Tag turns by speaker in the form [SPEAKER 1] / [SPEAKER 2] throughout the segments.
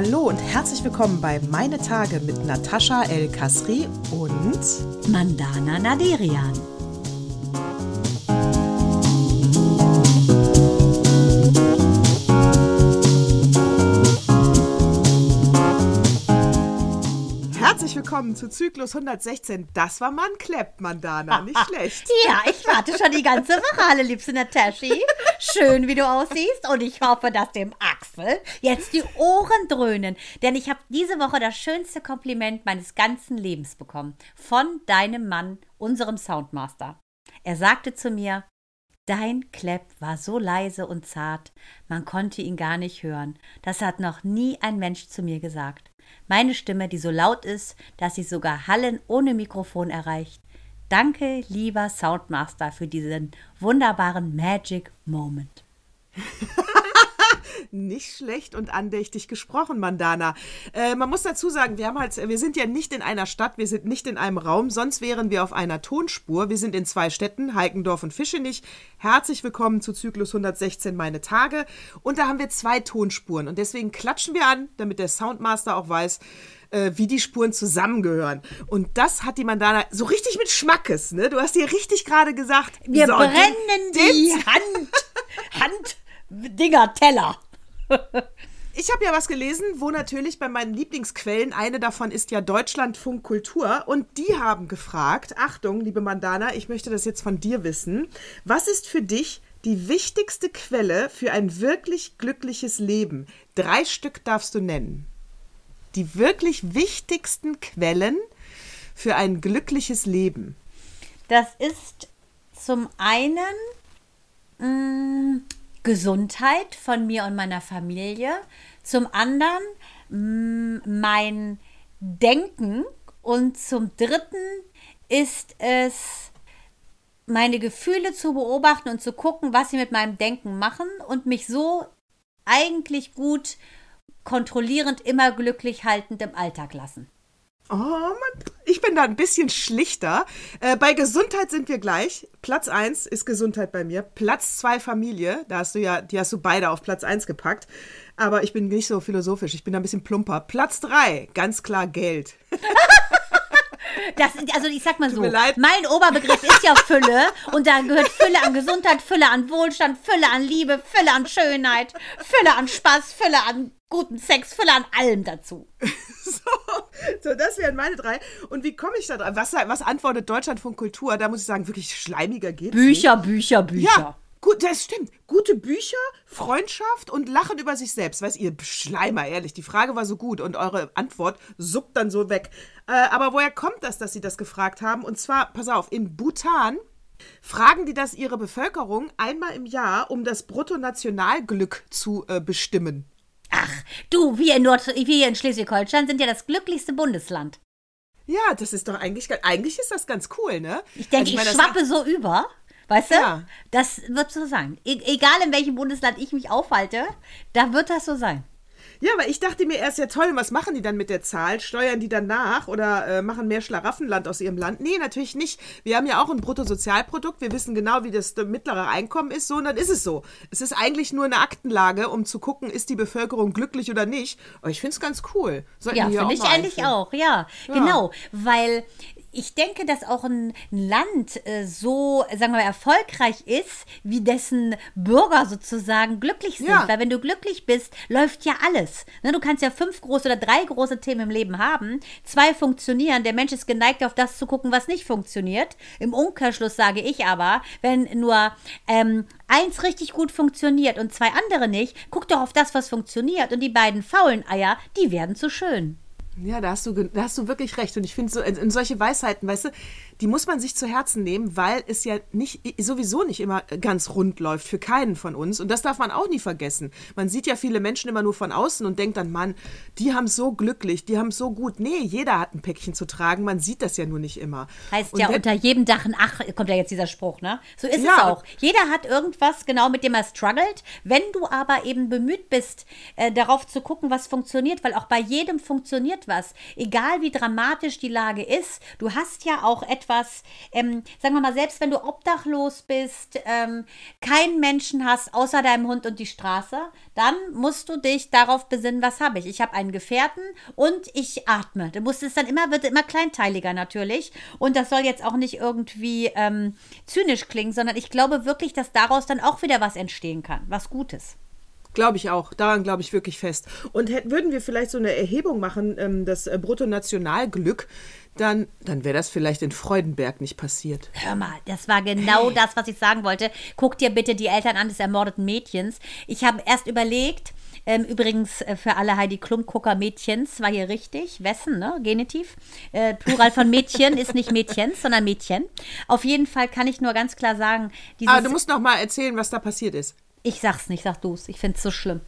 [SPEAKER 1] Hallo und herzlich willkommen bei Meine Tage mit Natascha El Kasri und
[SPEAKER 2] Mandana Naderian.
[SPEAKER 1] Herzlich willkommen zu Zyklus 116. Das war man Klepp, Mandana, nicht schlecht.
[SPEAKER 2] Ja, ich warte schon die ganze Woche, alle liebste Nataschi. Schön, wie du aussiehst und ich hoffe, dass dem Axel jetzt die Ohren dröhnen, denn ich habe diese Woche das schönste Kompliment meines ganzen Lebens bekommen von deinem Mann, unserem Soundmaster. Er sagte zu mir, Dein Klepp war so leise und zart, man konnte ihn gar nicht hören. Das hat noch nie ein Mensch zu mir gesagt. Meine Stimme, die so laut ist, dass sie sogar Hallen ohne Mikrofon erreicht. Danke, lieber Soundmaster, für diesen wunderbaren Magic Moment.
[SPEAKER 1] Nicht schlecht und andächtig gesprochen, Mandana. Äh, man muss dazu sagen, wir haben halt, wir sind ja nicht in einer Stadt, wir sind nicht in einem Raum, sonst wären wir auf einer Tonspur. Wir sind in zwei Städten, Heikendorf und Fischenich. Herzlich willkommen zu Zyklus 116 Meine Tage. Und da haben wir zwei Tonspuren und deswegen klatschen wir an, damit der Soundmaster auch weiß, äh, wie die Spuren zusammengehören. Und das hat die Mandana so richtig mit Schmackes, ne? Du hast dir richtig gerade gesagt.
[SPEAKER 2] Wir
[SPEAKER 1] so,
[SPEAKER 2] brennen die Hand, Hand, Dinger, Teller.
[SPEAKER 1] Ich habe ja was gelesen, wo natürlich bei meinen Lieblingsquellen, eine davon ist ja Deutschlandfunk Kultur, und die haben gefragt, Achtung, liebe Mandana, ich möchte das jetzt von dir wissen, was ist für dich die wichtigste Quelle für ein wirklich glückliches Leben? Drei Stück darfst du nennen. Die wirklich wichtigsten Quellen für ein glückliches Leben.
[SPEAKER 2] Das ist zum einen mh, Gesundheit von mir und meiner Familie, zum anderen mh, mein Denken und zum dritten ist es meine Gefühle zu beobachten und zu gucken, was sie mit meinem Denken machen und mich so eigentlich gut kontrollierend immer glücklich haltend im Alltag lassen.
[SPEAKER 1] Oh, Mann, ich bin da ein bisschen schlichter. Äh, bei Gesundheit sind wir gleich. Platz 1 ist Gesundheit bei mir. Platz 2 Familie. Da hast du ja, die hast du beide auf Platz 1 gepackt. Aber ich bin nicht so philosophisch. Ich bin da ein bisschen plumper. Platz 3, ganz klar Geld.
[SPEAKER 2] Das, also ich sag mal so, mein Oberbegriff ist ja Fülle und da gehört Fülle an Gesundheit, Fülle an Wohlstand, Fülle an Liebe, Fülle an Schönheit, Fülle an Spaß, Fülle an guten Sex, Fülle an allem dazu.
[SPEAKER 1] so, so, das wären meine drei. Und wie komme ich da drauf? Was, was antwortet Deutschlandfunk Kultur? Da muss ich sagen, wirklich schleimiger geht
[SPEAKER 2] Bücher, nicht. Bücher, Bücher.
[SPEAKER 1] Ja. Gut, das stimmt. Gute Bücher, Freundschaft und Lachen über sich selbst. Weißt ihr, Schleimer, ehrlich, die Frage war so gut und eure Antwort suppt dann so weg. Äh, aber woher kommt das, dass sie das gefragt haben? Und zwar, pass auf, in Bhutan fragen die das ihre Bevölkerung einmal im Jahr, um das Bruttonationalglück zu äh, bestimmen.
[SPEAKER 2] Ach, du, wir in, Nord wir hier in Schleswig-Holstein sind ja das glücklichste Bundesland.
[SPEAKER 1] Ja, das ist doch eigentlich, eigentlich ist das ganz cool, ne?
[SPEAKER 2] Ich denke, also ich, mein, ich schwappe so über. Weißt du? Ja. Das wird so sein. E egal in welchem Bundesland ich mich aufhalte, da wird das so sein.
[SPEAKER 1] Ja, aber ich dachte mir erst, ja toll, was machen die dann mit der Zahl? Steuern die dann nach oder äh, machen mehr Schlaraffenland aus ihrem Land? Nee, natürlich nicht. Wir haben ja auch ein Bruttosozialprodukt. Wir wissen genau, wie das mittlere Einkommen ist. So, und dann ist es so. Es ist eigentlich nur eine Aktenlage, um zu gucken, ist die Bevölkerung glücklich oder nicht. Aber ich finde es ganz cool.
[SPEAKER 2] Sollten ja, finde ich eigentlich auch. Ja, ja, genau. Weil ich denke, dass auch ein Land äh, so, sagen wir mal, erfolgreich ist, wie dessen Bürger sozusagen glücklich sind. Ja. Weil wenn du glücklich bist, läuft ja alles. Ne, du kannst ja fünf große oder drei große Themen im Leben haben. Zwei funktionieren. Der Mensch ist geneigt, auf das zu gucken, was nicht funktioniert. Im Umkehrschluss sage ich aber, wenn nur ähm, eins richtig gut funktioniert und zwei andere nicht, guck doch auf das, was funktioniert. Und die beiden faulen Eier, die werden zu schön.
[SPEAKER 1] Ja, da hast du, da hast du wirklich recht. Und ich finde so in, in, solche Weisheiten, weißt du, die muss man sich zu Herzen nehmen, weil es ja nicht sowieso nicht immer ganz rund läuft für keinen von uns. Und das darf man auch nie vergessen. Man sieht ja viele Menschen immer nur von außen und denkt dann, Mann, die haben es so glücklich, die haben es so gut. Nee, jeder hat ein Päckchen zu tragen. Man sieht das ja nur nicht immer.
[SPEAKER 2] Heißt und ja, unter jedem Dach ein Ach, kommt ja jetzt dieser Spruch, ne? So ist ja, es auch. Jeder hat irgendwas, genau mit dem er struggelt. Wenn du aber eben bemüht bist, äh, darauf zu gucken, was funktioniert, weil auch bei jedem funktioniert was. Egal wie dramatisch die Lage ist, du hast ja auch etwas, etwas, ähm, sagen wir mal, selbst wenn du obdachlos bist, ähm, keinen Menschen hast außer deinem Hund und die Straße, dann musst du dich darauf besinnen, was habe ich. Ich habe einen Gefährten und ich atme. Du musst es dann immer, wird immer kleinteiliger natürlich. Und das soll jetzt auch nicht irgendwie ähm, zynisch klingen, sondern ich glaube wirklich, dass daraus dann auch wieder was entstehen kann, was Gutes.
[SPEAKER 1] Glaube ich auch. Daran glaube ich wirklich fest. Und hätten, würden wir vielleicht so eine Erhebung machen, ähm, das äh, Bruttonationalglück, dann, dann wäre das vielleicht in Freudenberg nicht passiert.
[SPEAKER 2] Hör mal, das war genau das, was ich sagen wollte. Guck dir bitte die Eltern an des ermordeten Mädchens. Ich habe erst überlegt, ähm, übrigens äh, für alle Heidi Klum-Gucker Mädchens war hier richtig. Wessen, ne? Genitiv. Äh, Plural von Mädchen ist nicht Mädchens, sondern Mädchen. Auf jeden Fall kann ich nur ganz klar sagen,
[SPEAKER 1] dieses. Aber du musst noch mal erzählen, was da passiert ist.
[SPEAKER 2] Ich sag's nicht, sag du's. Ich find's so schlimm.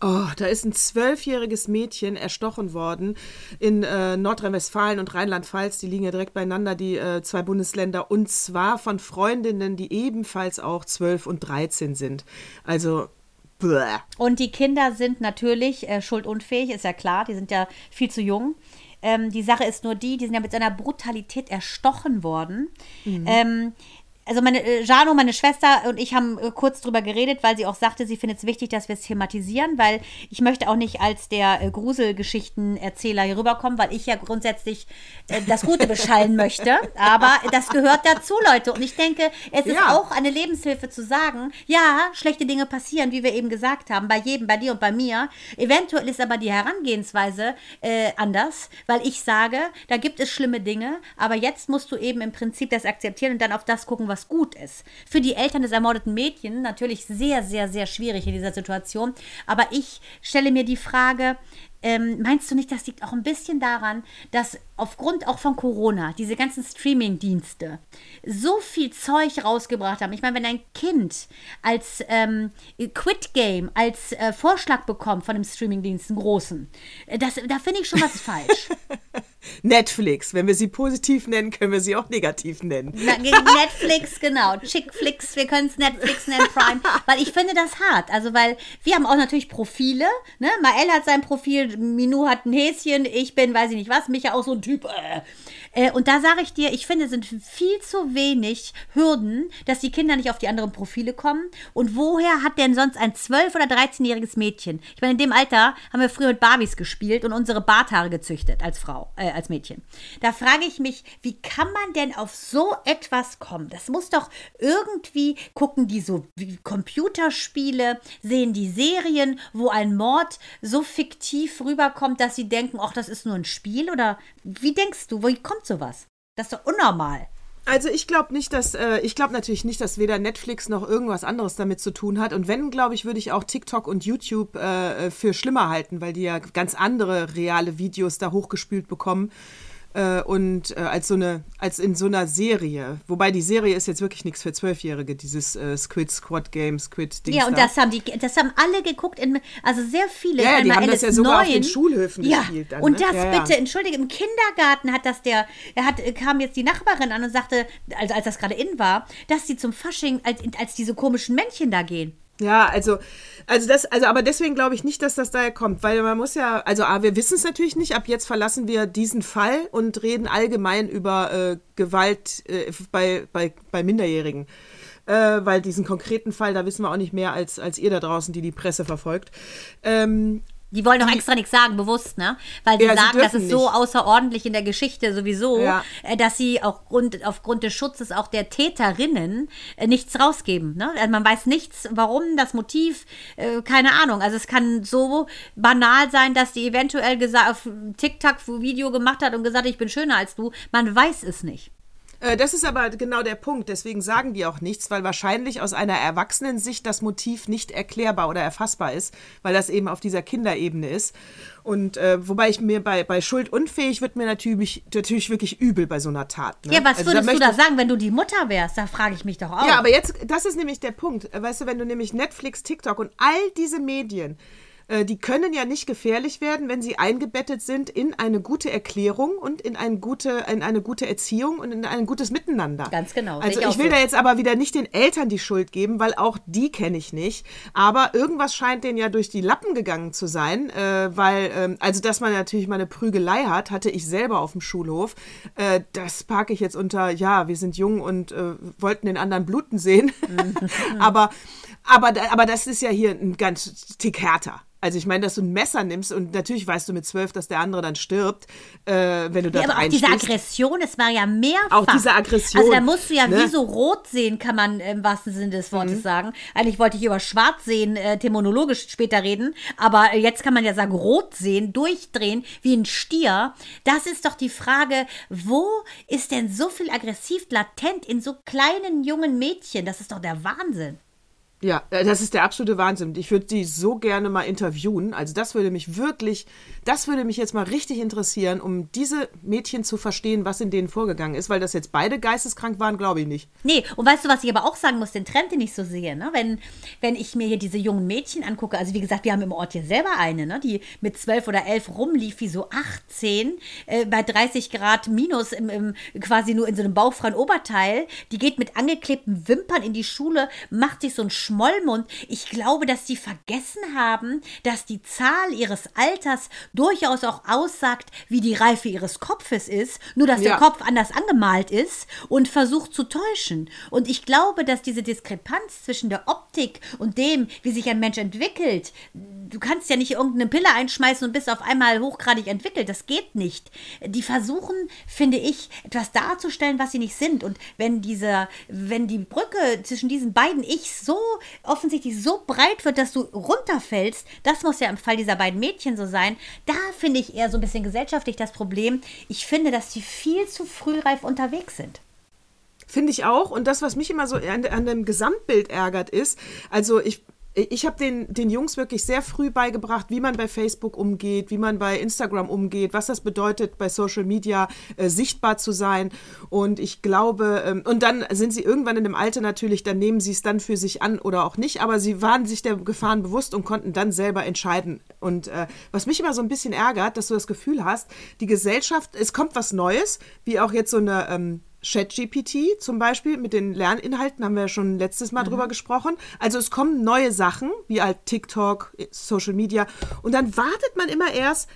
[SPEAKER 1] Oh, da ist ein zwölfjähriges Mädchen erstochen worden in äh, Nordrhein-Westfalen und Rheinland-Pfalz. Die liegen ja direkt beieinander, die äh, zwei Bundesländer. Und zwar von Freundinnen, die ebenfalls auch zwölf und dreizehn sind. Also.
[SPEAKER 2] Und die Kinder sind natürlich äh, schuldunfähig, ist ja klar, die sind ja viel zu jung. Ähm, die Sache ist nur die, die sind ja mit so einer Brutalität erstochen worden. Mhm. Ähm, also meine äh, Jano, meine Schwester und ich haben äh, kurz drüber geredet, weil sie auch sagte, sie findet es wichtig, dass wir es thematisieren, weil ich möchte auch nicht als der äh, Gruselgeschichtenerzähler hier rüberkommen, weil ich ja grundsätzlich das Gute beschallen möchte. Aber das gehört dazu, Leute. Und ich denke, es ist ja. auch eine Lebenshilfe zu sagen, ja, schlechte Dinge passieren, wie wir eben gesagt haben, bei jedem, bei dir und bei mir. Eventuell ist aber die Herangehensweise äh, anders, weil ich sage, da gibt es schlimme Dinge, aber jetzt musst du eben im Prinzip das akzeptieren und dann auf das gucken, was was gut ist. Für die Eltern des ermordeten Mädchens natürlich sehr, sehr, sehr schwierig in dieser Situation. Aber ich stelle mir die Frage, ähm, meinst du nicht, das liegt auch ein bisschen daran, dass aufgrund auch von Corona diese ganzen Streaming-Dienste so viel Zeug rausgebracht haben? Ich meine, wenn ein Kind als ähm, Quit-Game, als äh, Vorschlag bekommt von einem Streaming-Dienst, einen großen, äh, das, da finde ich schon was falsch.
[SPEAKER 1] Netflix, wenn wir sie positiv nennen, können wir sie auch negativ nennen.
[SPEAKER 2] Netflix, genau. Chickflix, wir können es Netflix nennen, Prime. Weil ich finde das hart. Also, weil wir haben auch natürlich Profile. Ne? Mael hat sein Profil, Minu hat ein Häschen, ich bin, weiß ich nicht was, Micha auch so ein Typ. Äh. Äh, und da sage ich dir, ich finde, es sind viel zu wenig Hürden, dass die Kinder nicht auf die anderen Profile kommen. Und woher hat denn sonst ein 12- oder 13-jähriges Mädchen? Ich meine, in dem Alter haben wir früher mit Barbies gespielt und unsere Barthaare gezüchtet als Frau, äh, als Mädchen. Da frage ich mich, wie kann man denn auf so etwas kommen? Das muss doch irgendwie gucken, die so wie Computerspiele, sehen die Serien, wo ein Mord so fiktiv rüberkommt, dass sie denken, ach, das ist nur ein Spiel? Oder wie denkst du, wie kommt sowas? Das ist doch unnormal.
[SPEAKER 1] Also ich glaube nicht, dass äh, ich glaube natürlich nicht, dass weder Netflix noch irgendwas anderes damit zu tun hat. Und wenn, glaube ich, würde ich auch TikTok und YouTube äh, für schlimmer halten, weil die ja ganz andere reale Videos da hochgespült bekommen äh, und äh, als so eine, als in so einer Serie. Wobei die Serie ist jetzt wirklich nichts für Zwölfjährige, dieses äh, Squid Squad Game, Squid Ding.
[SPEAKER 2] Ja, und das haben die, das haben alle geguckt, in, also sehr viele.
[SPEAKER 1] Ja, die haben das ja sogar 9. auf den Schulhöfen ja. gespielt. Dann,
[SPEAKER 2] und
[SPEAKER 1] ne?
[SPEAKER 2] das ja, bitte, entschuldige, im Kindergarten hat das der, er hat, kam jetzt die Nachbarin an und sagte, also als das gerade in war, dass sie zum Fasching als, als diese komischen Männchen da gehen.
[SPEAKER 1] Ja, also, also das, also aber deswegen glaube ich nicht, dass das daher kommt, weil man muss ja, also A, wir wissen es natürlich nicht, ab jetzt verlassen wir diesen Fall und reden allgemein über äh, Gewalt äh, bei, bei, bei Minderjährigen. Äh, weil diesen konkreten Fall, da wissen wir auch nicht mehr als, als ihr da draußen, die die Presse verfolgt. Ähm,
[SPEAKER 2] die wollen doch extra nichts sagen, bewusst, ne? Weil sie ja, sagen, das ist nicht. so außerordentlich in der Geschichte sowieso, ja. Äh, dass sie auch Grund, aufgrund des Schutzes auch der Täterinnen äh, nichts rausgeben. Ne? Also man weiß nichts, warum, das Motiv, äh, keine Ahnung. Also es kann so banal sein, dass die eventuell gesagt, auf TikTok Video gemacht hat und gesagt, ich bin schöner als du. Man weiß es nicht.
[SPEAKER 1] Äh, das ist aber genau der Punkt. Deswegen sagen die auch nichts, weil wahrscheinlich aus einer Erwachsenensicht das Motiv nicht erklärbar oder erfassbar ist, weil das eben auf dieser Kinderebene ist. Und äh, wobei ich mir bei, bei Schuld unfähig wird mir natürlich, natürlich wirklich übel bei so einer Tat.
[SPEAKER 2] Ne? Ja, was also, würdest da du da sagen, wenn du die Mutter wärst? Da frage ich mich doch auch.
[SPEAKER 1] Ja, aber jetzt, das ist nämlich der Punkt. Weißt du, wenn du nämlich Netflix, TikTok und all diese Medien äh, die können ja nicht gefährlich werden, wenn sie eingebettet sind in eine gute Erklärung und in, ein gute, in eine gute Erziehung und in ein gutes Miteinander.
[SPEAKER 2] Ganz genau.
[SPEAKER 1] Also
[SPEAKER 2] sehe
[SPEAKER 1] ich will
[SPEAKER 2] auch
[SPEAKER 1] da
[SPEAKER 2] so.
[SPEAKER 1] jetzt aber wieder nicht den Eltern die Schuld geben, weil auch die kenne ich nicht. Aber irgendwas scheint denen ja durch die Lappen gegangen zu sein, äh, weil, ähm, also dass man natürlich mal eine Prügelei hat, hatte ich selber auf dem Schulhof. Äh, das parke ich jetzt unter, ja, wir sind jung und äh, wollten den anderen bluten sehen. aber, aber, da- aber das ist ja hier ein ganz Tick härter. Also ich meine, dass du ein Messer nimmst und natürlich weißt du mit zwölf, dass der andere dann stirbt, äh, wenn du da
[SPEAKER 2] Ja, aber auch diese. Aggression, es war ja mehrfach.
[SPEAKER 1] Auch diese Aggression,
[SPEAKER 2] Also da musst du ja
[SPEAKER 1] ne?
[SPEAKER 2] wie so rot sehen, kann man im wahrsten Sinne des Wortes
[SPEAKER 1] Mhm.
[SPEAKER 2] sagen. Eigentlich wollte ich über schwarz sehen, äh, terminologisch später reden, aber jetzt kann man ja sagen rot sehen, durchdrehen wie ein Stier. Das ist doch die Frage, wo ist denn so viel aggressiv latent in so kleinen jungen Mädchen? Das ist doch der Wahnsinn.
[SPEAKER 1] Ja, äh, das ist der absolute Wahnsinn. Ich würde die so gerne mal interviewen. Also das würde mich wirklich, das würde mich jetzt mal richtig interessieren, um diese Mädchen zu verstehen, was in denen vorgegangen ist, weil das jetzt beide geisteskrank waren, glaube ich nicht.
[SPEAKER 2] Nee, und weißt du, was ich aber auch sagen muss, den Trend, den ich so sehe, ne? wenn, wenn ich mir hier diese jungen Mädchen angucke, also wie gesagt, wir haben im Ort hier selber eine, ne? die mit 12 oder 11 rumlief, wie so 18, äh, bei 30 Grad minus, im, im, quasi nur in so einem bauchfreien Oberteil, die geht mit angeklebten Wimpern in die Schule, macht sich so einen Schmollmund. Ich glaube, dass die vergessen haben, dass die Zahl ihres Alters durchaus auch aussagt, wie die Reife ihres Kopfes ist, nur dass der
[SPEAKER 1] Ja.
[SPEAKER 2] Kopf anders angemalt ist und versucht zu täuschen. Und ich glaube, dass diese Diskrepanz zwischen der Optik und dem, wie sich ein Mensch entwickelt, du kannst ja nicht irgendeine Pille einschmeißen und bist auf einmal hochgradig entwickelt. Das geht nicht. Die versuchen, finde ich, etwas darzustellen, was sie nicht sind. Und wenn diese, wenn die Brücke zwischen diesen beiden Ichs so offensichtlich so breit wird, dass du runterfällst, das muss ja im Fall dieser beiden Mädchen so sein. Da finde ich eher so ein bisschen gesellschaftlich das Problem. Ich finde, dass die viel zu frühreif unterwegs sind.
[SPEAKER 1] Finde ich auch. Und das, was mich immer so an, an dem Gesamtbild ärgert, ist, also ich. Ich habe den, den Jungs wirklich sehr früh beigebracht, wie man bei Facebook umgeht, wie man bei Instagram umgeht, was das bedeutet, bei Social Media äh, sichtbar zu sein. Und ich glaube, ähm, und dann sind sie irgendwann in dem Alter natürlich, dann nehmen sie es dann für sich an oder auch nicht, aber sie waren sich der Gefahren bewusst und konnten dann selber entscheiden. Und äh, was mich immer so ein bisschen ärgert, dass du das Gefühl hast, die Gesellschaft, es kommt was Neues, wie auch jetzt so eine ähm, ChatGPT zum Beispiel mit den Lerninhalten haben wir ja schon letztes Mal drüber gesprochen. Also es kommen neue Sachen, wie halt TikTok, Social Media. Und dann wartet man immer erst,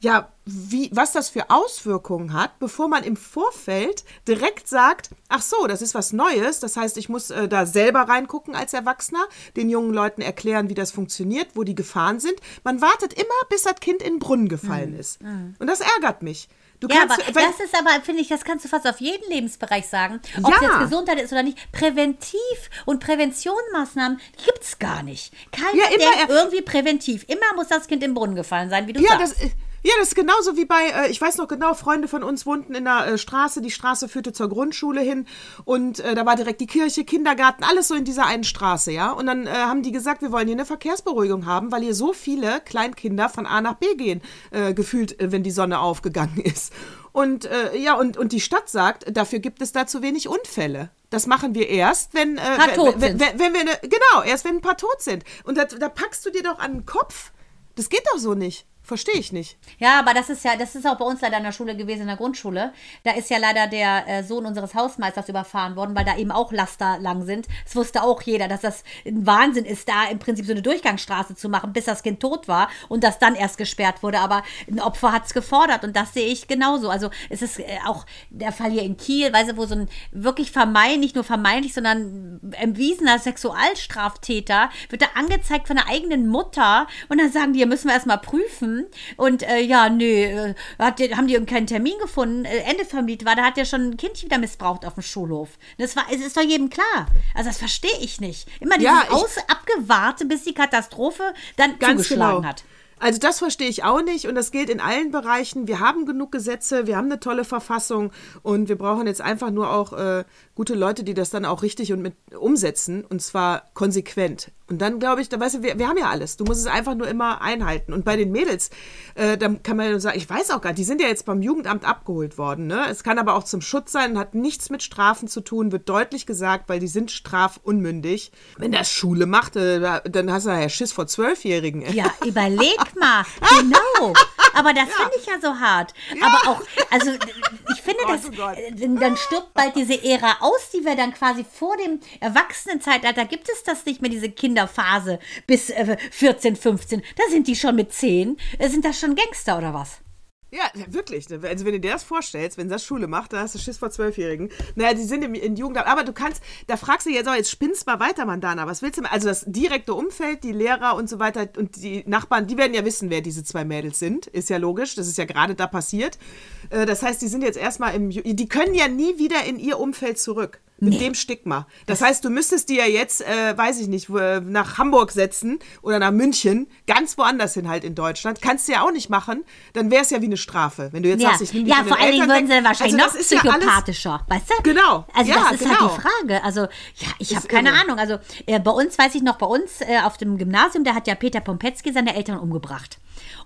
[SPEAKER 1] ja, wie, was das für Auswirkungen hat, bevor man im Vorfeld direkt sagt, ach so, das ist was Neues. Das heißt, ich muss äh, da selber reingucken als Erwachsener, den jungen Leuten erklären, wie das funktioniert, wo die Gefahren sind. Man wartet immer, bis das Kind in den Brunnen gefallen ist. Und das ärgert mich. Du
[SPEAKER 2] Ja,
[SPEAKER 1] kannst,
[SPEAKER 2] aber
[SPEAKER 1] weil-
[SPEAKER 2] das ist aber, finde ich, das kannst du fast auf jeden Lebensbereich sagen. Ob es
[SPEAKER 1] Ja.
[SPEAKER 2] jetzt Gesundheit ist oder nicht. Präventiv und Präventionsmaßnahmen gibt es gar nicht. Keiner
[SPEAKER 1] Ja, immer
[SPEAKER 2] denkt irgendwie präventiv. Immer muss das Kind im Brunnen gefallen sein, wie du
[SPEAKER 1] Ja,
[SPEAKER 2] sagst.
[SPEAKER 1] das, ja, das ist genauso wie bei, äh, ich weiß noch genau, Freunde von uns wohnten in der äh, Straße. Die Straße führte zur Grundschule hin und äh, da war direkt die Kirche, Kindergarten, alles so in dieser einen Straße, ja. Und dann äh, haben die gesagt, wir wollen hier eine Verkehrsberuhigung haben, weil hier so viele Kleinkinder von A nach B gehen, äh, gefühlt, äh, wenn die Sonne aufgegangen ist. Und ja, und, und die Stadt sagt, dafür gibt es da zu wenig Unfälle. Das machen wir erst, wenn,
[SPEAKER 2] Paar
[SPEAKER 1] wenn,
[SPEAKER 2] tot
[SPEAKER 1] wenn, wenn, wenn wir ne, genau, erst wenn ein paar tot sind. Und da, da packst du dir doch an den Kopf. Das geht doch so nicht. Verstehe ich nicht.
[SPEAKER 2] Ja, aber das ist ja, das ist auch bei uns leider in der Schule gewesen, in der Grundschule. Da ist ja leider der äh, Sohn unseres Hausmeisters überfahren worden, weil da eben auch Laster lang sind. Es wusste auch jeder, dass das ein Wahnsinn ist, da im Prinzip so eine Durchgangsstraße zu machen, bis das Kind tot war und das dann erst gesperrt wurde. Aber ein Opfer hat es gefordert und das sehe ich genauso. Also es ist äh, auch der Fall hier in Kiel, weißt du, wo so ein wirklich vermeintlich, nicht nur vermeintlich, sondern erwiesener Sexualstraftäter wird da angezeigt von der eigenen Mutter und dann sagen die, ja, müssen wir erstmal prüfen. Und äh, ja, nö, äh, hat, die- haben die irgendeinen Termin gefunden, äh, Ende vom Lied war, da hat der schon ein Kind wieder missbraucht auf dem Schulhof. Das war, es ist doch jedem klar. Also das verstehe ich nicht. Immer dieses
[SPEAKER 1] Ja, ich-
[SPEAKER 2] Aus abgewarte, bis die Katastrophe dann
[SPEAKER 1] Ganz
[SPEAKER 2] zugeschlagen
[SPEAKER 1] genau.
[SPEAKER 2] hat.
[SPEAKER 1] Also das verstehe ich auch nicht und das gilt in allen Bereichen. Wir haben genug Gesetze, wir haben eine tolle Verfassung und wir brauchen jetzt einfach nur auch äh, gute Leute, die das dann auch richtig und mit umsetzen und zwar konsequent. Und dann glaube ich, da weißt du, wir, wir haben ja alles. Du musst es einfach nur immer einhalten. Und bei den Mädels, äh, da kann man ja sagen, ich weiß auch gar nicht, die sind ja jetzt beim Jugendamt abgeholt worden. Ne? Es kann aber auch zum Schutz sein, hat nichts mit Strafen zu tun, wird deutlich gesagt, weil die sind strafunmündig. Wenn das Schule macht, äh, dann hast du ja Schiss vor Zwölfjährigen.
[SPEAKER 2] Ja, überleg mal. genau. Aber das finde ich ja so hart. Aber auch, also ich finde,
[SPEAKER 1] oh Gott.
[SPEAKER 2] äh, dann stirbt bald diese Ära aus, die wir dann quasi vor dem Erwachsenenzeitalter gibt es das nicht mehr, diese Kinderphase bis äh, 14, 15. Da sind die schon mit 10. Äh, sind das schon Gangster oder was?
[SPEAKER 1] Ja, wirklich. Also wenn du dir das vorstellst, wenn das Schule macht, dann hast du Schiss vor Zwölfjährigen. Naja, die sind im, in Jugendamt. Aber du kannst, da fragst du jetzt auch, jetzt spinnst mal weiter, Mandana. Was willst du? Also das direkte Umfeld, die Lehrer und so weiter und die Nachbarn, die werden ja wissen, wer diese zwei Mädels sind. Ist ja logisch. Das ist ja gerade da passiert. Äh, Das heißt, die sind jetzt erstmal im, die können ja nie wieder in ihr Umfeld zurück. Mit dem Stigma. Das heißt, du müsstest die ja jetzt, äh, weiß ich nicht, äh, nach Hamburg setzen oder nach München, ganz woanders hin halt in Deutschland. Kannst du ja auch nicht machen. Dann wäre es ja wie eine Strafe. Wenn du jetzt
[SPEAKER 2] Ja,
[SPEAKER 1] sagst, ich nehme die
[SPEAKER 2] ja vor allen Dingen würden sie wahrscheinlich
[SPEAKER 1] also,
[SPEAKER 2] noch
[SPEAKER 1] das ist ja
[SPEAKER 2] psychopathischer, weißt du?
[SPEAKER 1] Genau.
[SPEAKER 2] Also
[SPEAKER 1] Ja,
[SPEAKER 2] das ist
[SPEAKER 1] genau.
[SPEAKER 2] halt die Frage. Also ja, ich habe keine
[SPEAKER 1] irre.
[SPEAKER 2] Ahnung. Also äh, bei uns weiß ich noch, bei uns äh, auf dem Gymnasium, da hat ja Peter Pompetzky seine Eltern umgebracht.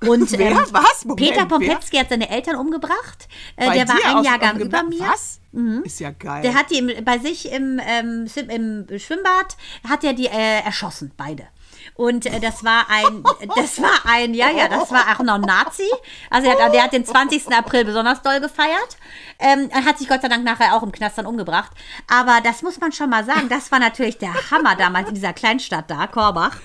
[SPEAKER 2] Und
[SPEAKER 1] Wer?
[SPEAKER 2] ähm,
[SPEAKER 1] Was? Moment,
[SPEAKER 2] Peter
[SPEAKER 1] wer?
[SPEAKER 2] Pompetzky hat seine Eltern umgebracht. Äh, der war ein Jahrgang über mir. Mhm.
[SPEAKER 1] Was? Ist ja geil.
[SPEAKER 2] Der hat die im, bei sich im, ähm, im Schwimmbad, hat er die äh, erschossen, beide. Und äh, das war ein, das war ein, ja, ja, das war auch noch ein Nazi. Also er hat, der hat den 20. April besonders doll gefeiert. Ähm, er hat sich Gott sei Dank nachher auch im Knast dann umgebracht. Aber das muss man schon mal sagen, das war natürlich der Hammer damals in dieser Kleinstadt da, Korbach.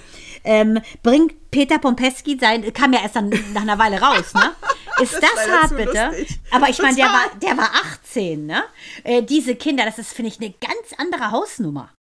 [SPEAKER 2] Ähm, bringt Peter Pompeski sein, kam ja erst dann nach einer Weile raus, ne? Ist das,
[SPEAKER 1] ja
[SPEAKER 2] hart, bitte?
[SPEAKER 1] lustig.
[SPEAKER 2] Aber ich meine, der war, der war 18, ne? Äh, diese Kinder, das ist, finde ich, eine ganz andere Hausnummer.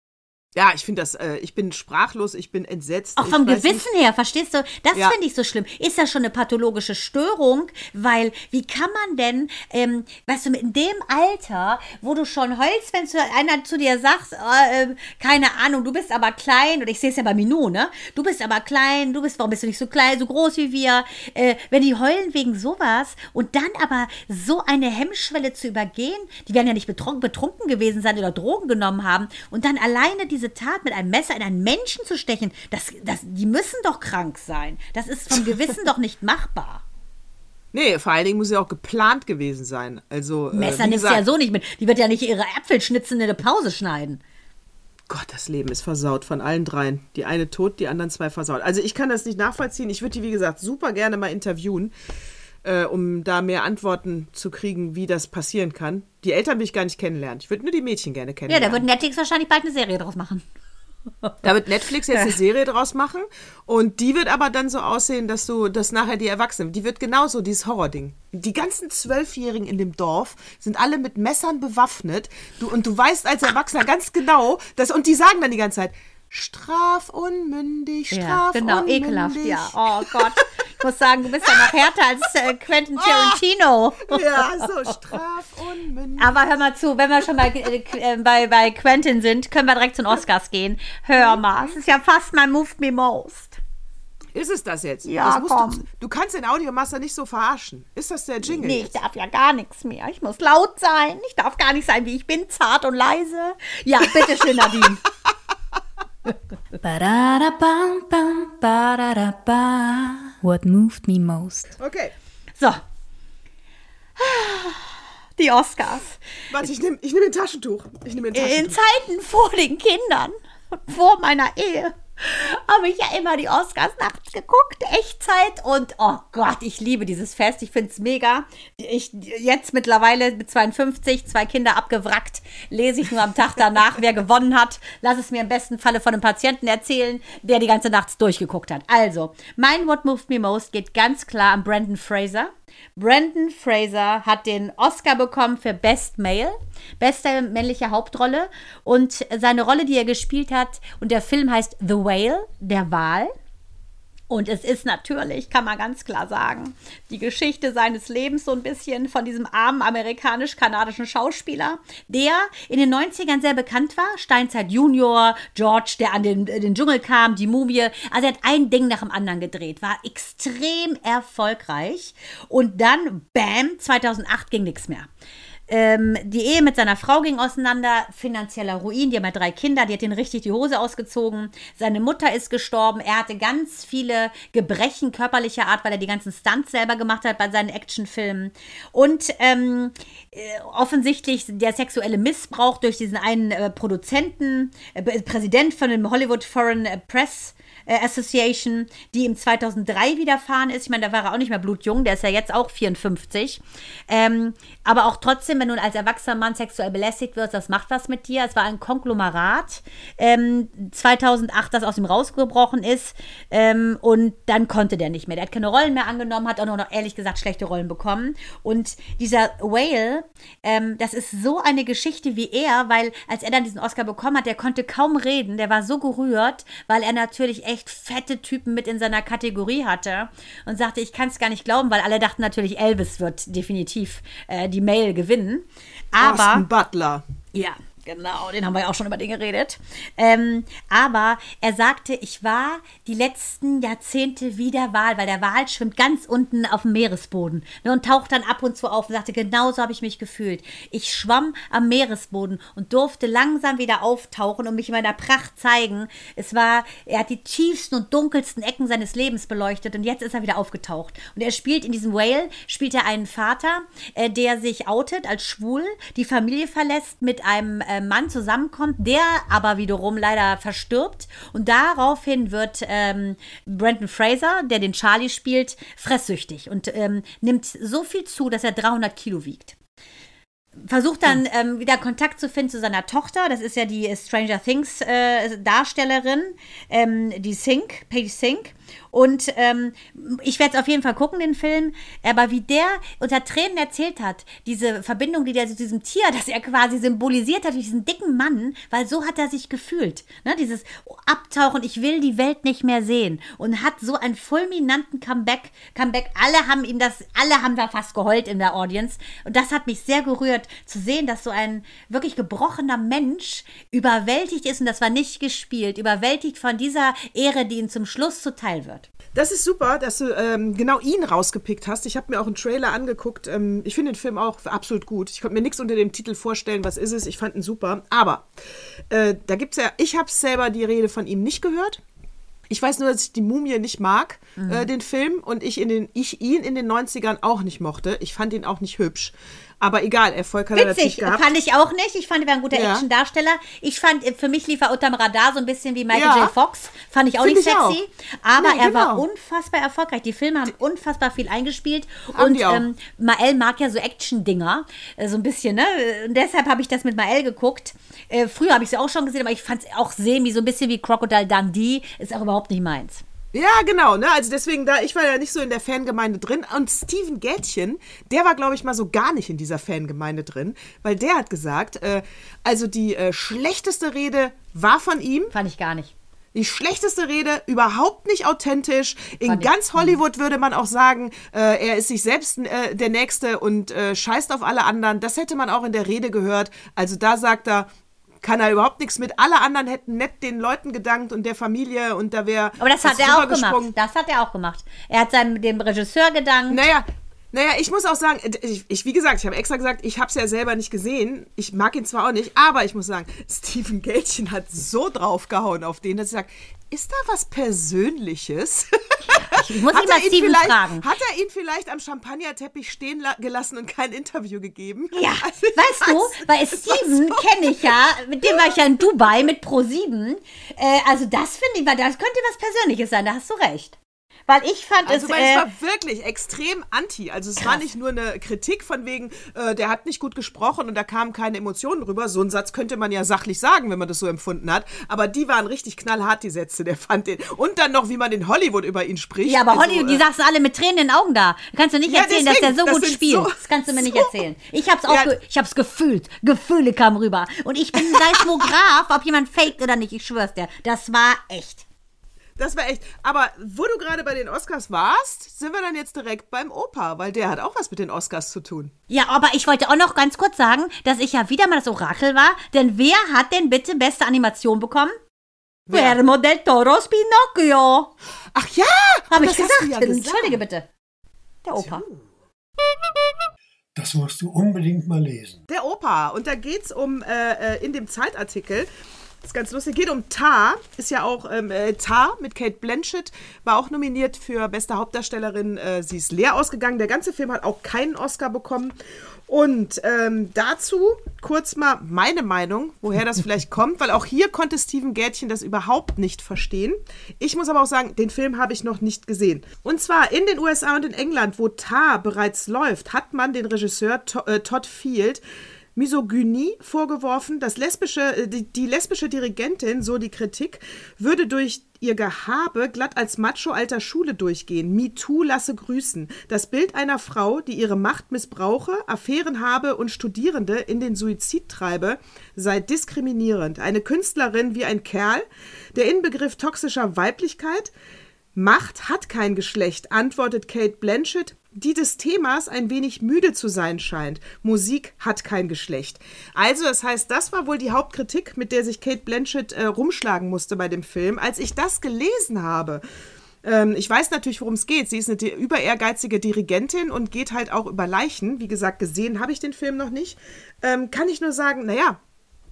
[SPEAKER 1] Ja, ich finde das, äh, ich bin sprachlos, ich bin entsetzt.
[SPEAKER 2] Auch vom Gewissen her, verstehst du? Das
[SPEAKER 1] Ja.
[SPEAKER 2] finde ich so schlimm. Ist das schon eine pathologische Störung? Weil, wie kann man denn, ähm, weißt du, in dem Alter, wo du schon heulst, wenn zu, einer zu dir sagt, äh, äh, keine Ahnung, du bist aber klein, oder ich sehe es ja bei Minou, ne? Du bist aber klein, du bist, warum bist du nicht so klein, so groß wie wir? Äh, wenn die heulen wegen sowas und dann aber so eine Hemmschwelle zu übergehen, die werden ja nicht betrunken, betrunken gewesen sein oder Drogen genommen haben und dann alleine diese Tat mit einem Messer in einen Menschen zu stechen, das, das, die müssen doch krank sein. Das ist vom Gewissen doch nicht machbar.
[SPEAKER 1] Nee, vor allen Dingen muss ja auch geplant gewesen sein. Also, äh,
[SPEAKER 2] Messer
[SPEAKER 1] wie
[SPEAKER 2] nimmst du ja so nicht mit. Die wird ja nicht ihre Äpfelschnitzen in eine Pause schneiden.
[SPEAKER 1] Gott, das Leben ist versaut von allen dreien. Die eine tot, die anderen zwei versaut. Also ich kann das nicht nachvollziehen. Ich würde die, wie gesagt, super gerne mal interviewen, äh, um da mehr Antworten zu kriegen, wie das passieren kann. Die Eltern will ich gar nicht kennenlernen. Ich würde nur die Mädchen gerne
[SPEAKER 2] Ja,
[SPEAKER 1] kennenlernen.
[SPEAKER 2] da wird Netflix wahrscheinlich bald eine Serie draus machen.
[SPEAKER 1] Da wird Netflix jetzt eine Serie draus machen und die wird aber dann so aussehen, dass du, dass nachher die Erwachsenen, die wird genauso dieses Horrording. Die ganzen Zwölfjährigen in dem Dorf sind alle mit Messern bewaffnet du, und du weißt als Erwachsener ganz genau, dass, und die sagen dann die ganze Zeit, strafunmündig,
[SPEAKER 2] Ja,
[SPEAKER 1] strafunmündig.
[SPEAKER 2] genau, ekelhaft, ja. Oh Gott. Ich muss sagen, du bist ja noch härter als äh, Quentin Tarantino.
[SPEAKER 1] Ja, so strafunmündig.
[SPEAKER 2] Aber hör mal zu, wenn wir schon bei, äh, äh, bei, bei Quentin sind, können wir direkt zu den Oscars gehen. Hör mal, es ist ja fast mein Moved Me Most.
[SPEAKER 1] Ist es das jetzt?
[SPEAKER 2] Ja,
[SPEAKER 1] das
[SPEAKER 2] komm.
[SPEAKER 1] Du, du kannst den Audiomaster nicht so verarschen. Ist das der Jingle?
[SPEAKER 2] Nee, ich
[SPEAKER 1] jetzt?
[SPEAKER 2] darf ja gar nichts mehr. Ich muss laut sein. Ich darf gar nicht sein, wie ich bin, zart und leise. Ja, bitteschön, Nadine.
[SPEAKER 3] What moved me most?
[SPEAKER 1] Okay.
[SPEAKER 2] So. Die Oscars.
[SPEAKER 1] Warte, ich nehme ich nehm ein Taschentuch. Ich nehme ein
[SPEAKER 2] In
[SPEAKER 1] Taschentuch.
[SPEAKER 2] Zeiten vor den Kindern, vor meiner Ehe, habe ich ja immer die Oscars nachts geguckt, Echtzeit und oh Gott, ich liebe dieses Fest, ich finde es mega. Ich jetzt mittlerweile mit 52, zwei Kinder abgewrackt, lese ich nur am Tag danach, wer gewonnen hat. Lass es mir im besten Falle von einem Patienten erzählen, der die ganze Nacht durchgeguckt hat. Also, mein What Moved Me Most geht ganz klar an Brandon Fraser. Brandon Fraser hat den Oscar bekommen für Best Male, beste männliche Hauptrolle und seine Rolle, die er gespielt hat und der Film heißt The Whale, der Wal. Und es ist natürlich, kann man ganz klar sagen, die Geschichte seines Lebens so ein bisschen von diesem armen amerikanisch-kanadischen Schauspieler, der in den 90ern sehr bekannt war. Steinzeit Junior, George, der an den, den Dschungel kam, die Mumie. Also er hat ein Ding nach dem anderen gedreht, war extrem erfolgreich. Und dann, bam, 2008 ging nichts mehr. Ähm, die Ehe mit seiner Frau ging auseinander, finanzieller Ruin, die haben ja drei Kinder, die hat ihn richtig die Hose ausgezogen. Seine Mutter ist gestorben, er hatte ganz viele Gebrechen körperlicher Art, weil er die ganzen Stunts selber gemacht hat bei seinen Actionfilmen. Und ähm, äh, offensichtlich der sexuelle Missbrauch durch diesen einen äh, Produzenten, äh, Präsident von dem Hollywood Foreign Press äh, Association, die ihm 2003 widerfahren ist. Ich meine, da war er auch nicht mehr blutjung, der ist ja jetzt auch 54. Ähm, aber auch trotzdem, wenn du als erwachsener Mann sexuell belästigt wirst, das macht was mit dir. Es war ein Konglomerat ähm, 2008, das aus ihm rausgebrochen ist ähm, und dann konnte der nicht mehr. Der hat keine Rollen mehr angenommen, hat auch noch ehrlich gesagt schlechte Rollen bekommen. Und dieser Whale, ähm, das ist so eine Geschichte wie er, weil als er dann diesen Oscar bekommen hat, der konnte kaum reden, der war so gerührt, weil er natürlich echt echt fette Typen mit in seiner Kategorie hatte und sagte, ich kann es gar nicht glauben, weil alle dachten natürlich, Elvis wird definitiv äh, die Mail gewinnen. Aber
[SPEAKER 1] Austin Butler.
[SPEAKER 2] ja, Genau, den haben wir ja auch schon über den geredet. Ähm, aber er sagte, ich war die letzten Jahrzehnte wie der Wal, weil der Wal schwimmt ganz unten auf dem Meeresboden ne, und taucht dann ab und zu auf und sagte, genauso habe ich mich gefühlt. Ich schwamm am Meeresboden und durfte langsam wieder auftauchen und mich in meiner Pracht zeigen. Es war, er hat die tiefsten und dunkelsten Ecken seines Lebens beleuchtet und jetzt ist er wieder aufgetaucht. Und er spielt in diesem Whale, spielt er einen Vater, äh, der sich outet als schwul, die Familie verlässt mit einem äh, Mann zusammenkommt, der aber wiederum leider verstirbt. Und daraufhin wird ähm, Brandon Fraser, der den Charlie spielt, fresssüchtig und ähm, nimmt so viel zu, dass er 300 Kilo wiegt versucht dann ähm, wieder Kontakt zu finden zu seiner Tochter. Das ist ja die Stranger Things äh, Darstellerin, ähm, die Sink, Paige Sink. Und ähm, ich werde es auf jeden Fall gucken, den Film. Aber wie der unter Tränen erzählt hat, diese Verbindung, die der zu diesem Tier, das er quasi symbolisiert hat, diesen dicken Mann, weil so hat er sich gefühlt. Ne? Dieses Abtauchen, ich will die Welt nicht mehr sehen. Und hat so einen fulminanten Comeback. Comeback. Alle haben ihm das, alle haben da fast geheult in der Audience. Und das hat mich sehr gerührt, zu sehen, dass so ein wirklich gebrochener Mensch überwältigt ist. Und das war nicht gespielt. Überwältigt von dieser Ehre, die ihm zum Schluss zuteil wird.
[SPEAKER 1] Das ist super, dass du ähm, genau ihn rausgepickt hast. Ich habe mir auch einen Trailer angeguckt. Ähm, ich finde den Film auch absolut gut. Ich konnte mir nichts unter dem Titel vorstellen, was ist es. Ich fand ihn super. Aber äh, da gibt es ja, ich habe selber die Rede von ihm nicht gehört. Ich weiß nur, dass ich die Mumie nicht mag,
[SPEAKER 2] Mhm.
[SPEAKER 1] äh, den Film, und ich, in den, ich ihn in den 90ern auch nicht mochte. Ich fand ihn auch nicht hübsch. Aber egal, Erfolg hat er natürlich
[SPEAKER 2] Witzig,
[SPEAKER 1] gehabt.
[SPEAKER 2] fand ich auch nicht. Ich fand, er war ein guter
[SPEAKER 1] Ja.
[SPEAKER 2] Actiondarsteller. Ich fand, äh, für mich lief er unterm Radar so ein bisschen wie Michael
[SPEAKER 1] Ja.
[SPEAKER 2] J. Fox. Fand ich auch
[SPEAKER 1] Find
[SPEAKER 2] nicht
[SPEAKER 1] ich
[SPEAKER 2] sexy.
[SPEAKER 1] auch.
[SPEAKER 2] Aber
[SPEAKER 1] Nee,
[SPEAKER 2] er war
[SPEAKER 1] genau.
[SPEAKER 2] unfassbar erfolgreich. Die Filme haben unfassbar viel eingespielt.
[SPEAKER 1] Haben
[SPEAKER 2] und ähm, Mael mag ja so Action-Dinger. Äh, so ein bisschen, ne? Und deshalb habe ich das mit Mael geguckt. Äh, früher habe ich sie auch schon gesehen, aber ich fand es auch semi, so ein bisschen wie Crocodile Dundee. Ist auch überhaupt nicht meins.
[SPEAKER 1] Ja, genau, ne? Also deswegen, da, ich war ja nicht so in der Fangemeinde drin. Und Steven Gätchen, der war, glaube ich, mal so gar nicht in dieser Fangemeinde drin, weil der hat gesagt, äh, also die äh, schlechteste Rede war von ihm.
[SPEAKER 2] Fand ich gar nicht.
[SPEAKER 1] Die schlechteste Rede, überhaupt nicht authentisch. In
[SPEAKER 2] Fand ich-
[SPEAKER 1] ganz Hollywood würde man auch sagen, äh, er ist sich selbst äh, der Nächste und äh, scheißt auf alle anderen. Das hätte man auch in der Rede gehört. Also da sagt er, kann er überhaupt nichts mit. Alle anderen hätten nett den Leuten gedankt und der Familie und da wäre.
[SPEAKER 2] Aber das hat er auch gemacht. Das hat er auch gemacht. Er hat seinem, dem Regisseur gedankt.
[SPEAKER 1] Naja, naja, ich muss auch sagen, ich, ich wie gesagt, ich habe extra gesagt, ich habe es ja selber nicht gesehen. Ich mag ihn zwar auch nicht, aber ich muss sagen, Steven Gätchen hat so draufgehauen auf den, dass ich sage, ist da was Persönliches?
[SPEAKER 2] Ich muss
[SPEAKER 1] Hat
[SPEAKER 2] ihn mal Steven fragen.
[SPEAKER 1] Hat er ihn vielleicht am Champagnerteppich stehen la gelassen und kein Interview gegeben?
[SPEAKER 2] Ja,
[SPEAKER 1] Also
[SPEAKER 2] weißt du, weil Steven
[SPEAKER 1] so-
[SPEAKER 2] kenne ich ja, mit dem war ich ja in Dubai mit Pro7. Äh, also das finde ich, das könnte was Persönliches sein, da hast du recht. Weil ich fand
[SPEAKER 1] Also,
[SPEAKER 2] es.
[SPEAKER 1] weil es
[SPEAKER 2] Äh,
[SPEAKER 1] war wirklich extrem anti. Also, es war nicht nur eine Kritik von wegen, äh, der hat nicht gut gesprochen und da kamen keine Emotionen rüber. So einen Satz könnte man ja sachlich sagen, wenn man das so empfunden hat. Aber die waren richtig knallhart, die Sätze, der fand den. Und dann noch, wie man in Hollywood über ihn spricht.
[SPEAKER 2] ja, aber
[SPEAKER 1] Also,
[SPEAKER 2] Hollywood,
[SPEAKER 1] äh,
[SPEAKER 2] die saßen alle mit Tränen in den Augen da. Kannst du nicht
[SPEAKER 1] Ja,
[SPEAKER 2] erzählen, dass der
[SPEAKER 1] deswegen,
[SPEAKER 2] so
[SPEAKER 1] das
[SPEAKER 2] gut spielt.
[SPEAKER 1] so-
[SPEAKER 2] das kannst du mir nicht
[SPEAKER 1] so-
[SPEAKER 2] erzählen. Ich hab's auch,
[SPEAKER 1] Ja.
[SPEAKER 2] ge ich hab's gefühlt. Gefühle kamen rüber. Und ich bin ein Seismograph, ob jemand faked oder nicht. Ich schwör's dir. Das war echt.
[SPEAKER 1] Das war echt. Aber wo du gerade bei den Oscars warst, sind wir dann jetzt direkt beim Opa, weil der hat auch was mit den Oscars zu tun.
[SPEAKER 2] Ja, aber ich wollte auch noch ganz kurz sagen, dass ich ja wieder mal das Orakel war. Denn wer hat denn bitte beste Animation bekommen?
[SPEAKER 1] Wer?
[SPEAKER 2] Guillermo del Toro's Pinocchio.
[SPEAKER 1] Ach ja!
[SPEAKER 2] Habe ich gesagt.
[SPEAKER 1] ja
[SPEAKER 2] Entschuldige bitte. Der Opa.
[SPEAKER 4] Das musst du unbedingt mal lesen.
[SPEAKER 1] Der Opa. Und da geht es um, äh, äh, in dem Zeitartikel, das ist ganz lustig, geht um Tar, ist ja auch ähm, äh, Tar mit Kate Blanchett, war auch nominiert für beste Hauptdarstellerin. Äh, sie ist leer ausgegangen. Der ganze Film hat auch keinen Oscar bekommen. Und ähm, dazu kurz mal meine Meinung, woher das vielleicht kommt, weil auch hier konnte Steven Gärtchen das überhaupt nicht verstehen. Ich muss aber auch sagen, den Film habe ich noch nicht gesehen. Und zwar in den USA und in England, wo Tar bereits läuft, hat man den Regisseur äh, Todd Field Misogynie vorgeworfen. Das lesbische, äh, die, die lesbische Dirigentin, so die Kritik, würde durch ihr Gehabe glatt als Macho alter Schule durchgehen. MeToo lasse grüßen. Das Bild einer Frau, die ihre Macht missbrauche, Affären habe und Studierende in den Suizid treibe, sei diskriminierend. Eine Künstlerin wie ein Kerl, der Inbegriff toxischer Weiblichkeit, Macht hat kein Geschlecht, antwortet Kate Blanchett, die des Themas ein wenig müde zu sein scheint. Musik hat kein Geschlecht. Also, das heißt, das war wohl die Hauptkritik, mit der sich Kate Blanchett äh, rumschlagen musste bei dem Film. Als ich das gelesen habe, ähm, ich weiß natürlich, worum es geht. Sie ist eine über ehrgeizige Dirigentin und geht halt auch über Leichen. Wie gesagt, gesehen habe ich den Film noch nicht. Ähm, kann ich nur sagen, naja,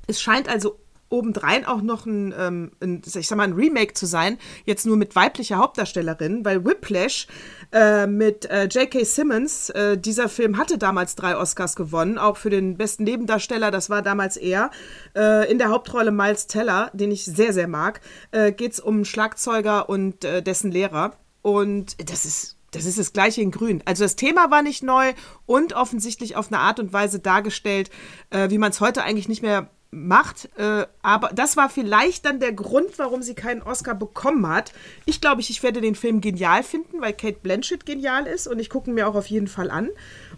[SPEAKER 1] es scheint also obendrein auch noch ein, ähm, ein, ich sag mal, ein Remake zu sein, jetzt nur mit weiblicher Hauptdarstellerin, weil Whiplash äh, mit äh, J.K. Simmons, äh, dieser Film hatte damals drei Oscars gewonnen, auch für den besten Nebendarsteller, das war damals er. Äh, in der Hauptrolle Miles Teller, den ich sehr, sehr mag, äh, geht es um Schlagzeuger und äh, dessen Lehrer. Und das ist das ist das gleiche in Grün. Also das Thema war nicht neu und offensichtlich auf eine Art und Weise dargestellt, äh, wie man es heute eigentlich nicht mehr macht. Äh, aber das war vielleicht dann der Grund, warum sie keinen Oscar bekommen hat. Ich glaube, ich, ich werde den Film genial finden, weil Kate Blanchett genial ist und ich gucke ihn mir auch auf jeden Fall an.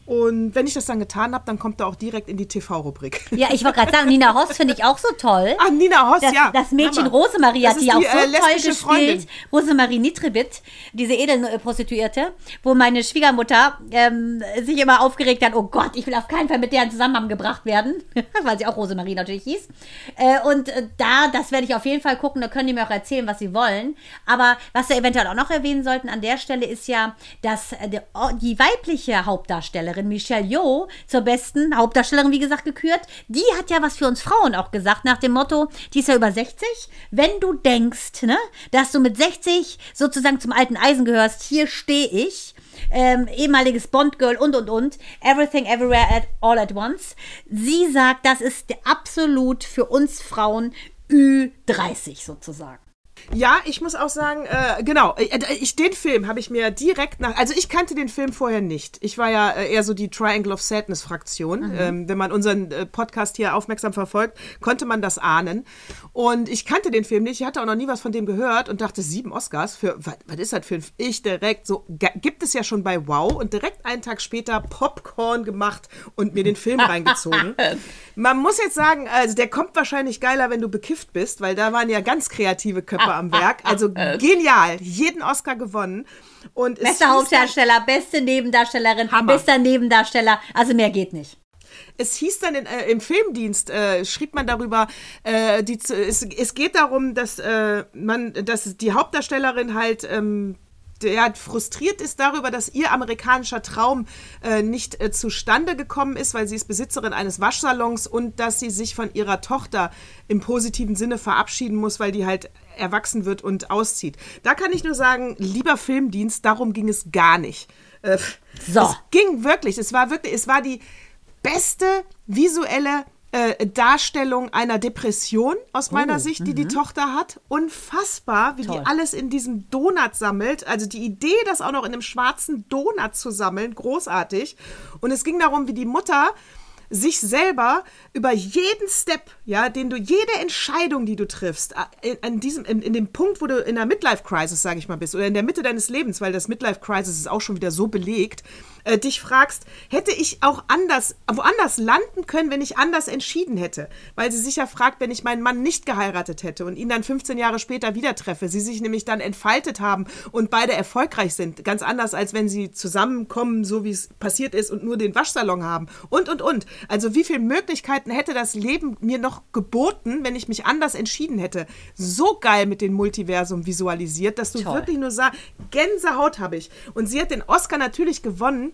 [SPEAKER 1] Und wenn ich das dann getan habe, dann kommt er auch direkt in die TV-Rubrik.
[SPEAKER 2] Ja, ich wollte gerade sagen, Nina Hoss finde ich auch so toll.
[SPEAKER 1] Ah, Nina Hoss,
[SPEAKER 2] Das,
[SPEAKER 1] ja.
[SPEAKER 2] das Mädchen
[SPEAKER 1] Hammer.
[SPEAKER 2] Rosemarie
[SPEAKER 1] Das
[SPEAKER 2] hat
[SPEAKER 1] ist
[SPEAKER 2] die auch
[SPEAKER 1] die,
[SPEAKER 2] so
[SPEAKER 1] äh,
[SPEAKER 2] toll gespielt.
[SPEAKER 1] Freundin.
[SPEAKER 2] Rosemarie Nitribit, diese Edelprostituierte, wo meine Schwiegermutter ähm, sich immer aufgeregt hat, oh Gott, ich will auf keinen Fall mit der in Zusammenhang gebracht werden, weil sie auch Rosemarie natürlich hieß. Äh, und äh, da, das werde ich auf jeden Fall gucken, da können die mir auch erzählen, was sie wollen. Aber was wir eventuell auch noch erwähnen sollten an der Stelle ist ja, dass äh, die weibliche Hauptdarstellerin Michelle Yeoh zur besten Hauptdarstellerin, wie gesagt, gekürt. Die hat ja was für uns Frauen auch gesagt, nach dem Motto, die ist ja über 60. Wenn du denkst, ne, dass du mit 60 sozusagen zum alten Eisen gehörst, hier stehe ich. Ähm, ehemaliges Bond-Girl und und und. Everything, Everywhere, at, All at Once. Sie sagt, das ist absolut für uns Frauen Ü30 sozusagen.
[SPEAKER 1] Ja, ich muss auch sagen, äh, genau, äh, ich, den Film habe ich mir direkt nach, also ich kannte den Film vorher nicht. Ich war ja äh, eher so die Triangle of Sadness Fraktion. Ähm, wenn man unseren äh, Podcast hier aufmerksam verfolgt, konnte man das ahnen. Und ich kannte den Film nicht, ich hatte auch noch nie was von dem gehört und dachte, sieben Oscars für, was, was ist das für ein, ich direkt so, gibt es ja schon bei Wow und direkt einen Tag später Popcorn gemacht und mir den Film reingezogen. Man muss jetzt sagen, also der kommt wahrscheinlich geiler, wenn du bekifft bist, weil da waren ja ganz kreative Köpfe am Werk. Also genial, jeden Oscar gewonnen. Und es
[SPEAKER 2] Bester Hauptdarsteller, beste Nebendarstellerin,
[SPEAKER 1] Hammer.
[SPEAKER 2] bester Nebendarsteller. Also mehr geht nicht.
[SPEAKER 1] Es hieß dann in, äh, im Filmdienst, äh, schrieb man darüber, äh, die, es, es geht darum, dass äh, man, dass die Hauptdarstellerin halt ähm, der frustriert ist darüber, dass ihr amerikanischer Traum äh, nicht äh, zustande gekommen ist, weil sie ist Besitzerin eines Waschsalons und dass sie sich von ihrer Tochter im positiven Sinne verabschieden muss, weil die halt erwachsen wird und auszieht. Da kann ich nur sagen, lieber Filmdienst, darum ging es gar nicht. Äh,
[SPEAKER 2] So.
[SPEAKER 1] Es ging wirklich, es war wirklich, es war die beste visuelle äh, Darstellung einer Depression aus meiner Sicht, die die Tochter hat. Unfassbar, wie
[SPEAKER 2] Toll.
[SPEAKER 1] die alles in diesem Donut sammelt. Also die Idee, das auch noch in einem schwarzen Donut zu sammeln, großartig. Und es ging darum, wie die Mutter sich selber über jeden Step, ja, den du, jede Entscheidung, die du triffst, in, an diesem, in, in dem Punkt, wo du in der Midlife-Crisis, sage ich mal, bist, oder in der Mitte deines Lebens, weil das Midlife-Crisis ist auch schon wieder so belegt, äh, dich fragst, hätte ich auch anders, woanders landen können, wenn ich anders entschieden hätte? Weil sie sich ja fragt, wenn ich meinen Mann nicht geheiratet hätte und ihn dann 15 Jahre später wieder treffe, sie sich nämlich dann entfaltet haben und beide erfolgreich sind. Ganz anders, als wenn sie zusammenkommen, so wie es passiert ist und nur den Waschsalon haben. Und, und, und. Also wie viele Möglichkeiten hätte das Leben mir noch geboten, wenn ich mich anders entschieden hätte? So geil mit dem Multiversum visualisiert, dass du
[SPEAKER 2] Toll.
[SPEAKER 1] wirklich nur sagst, Gänsehaut habe ich. Und sie hat den Oscar natürlich gewonnen,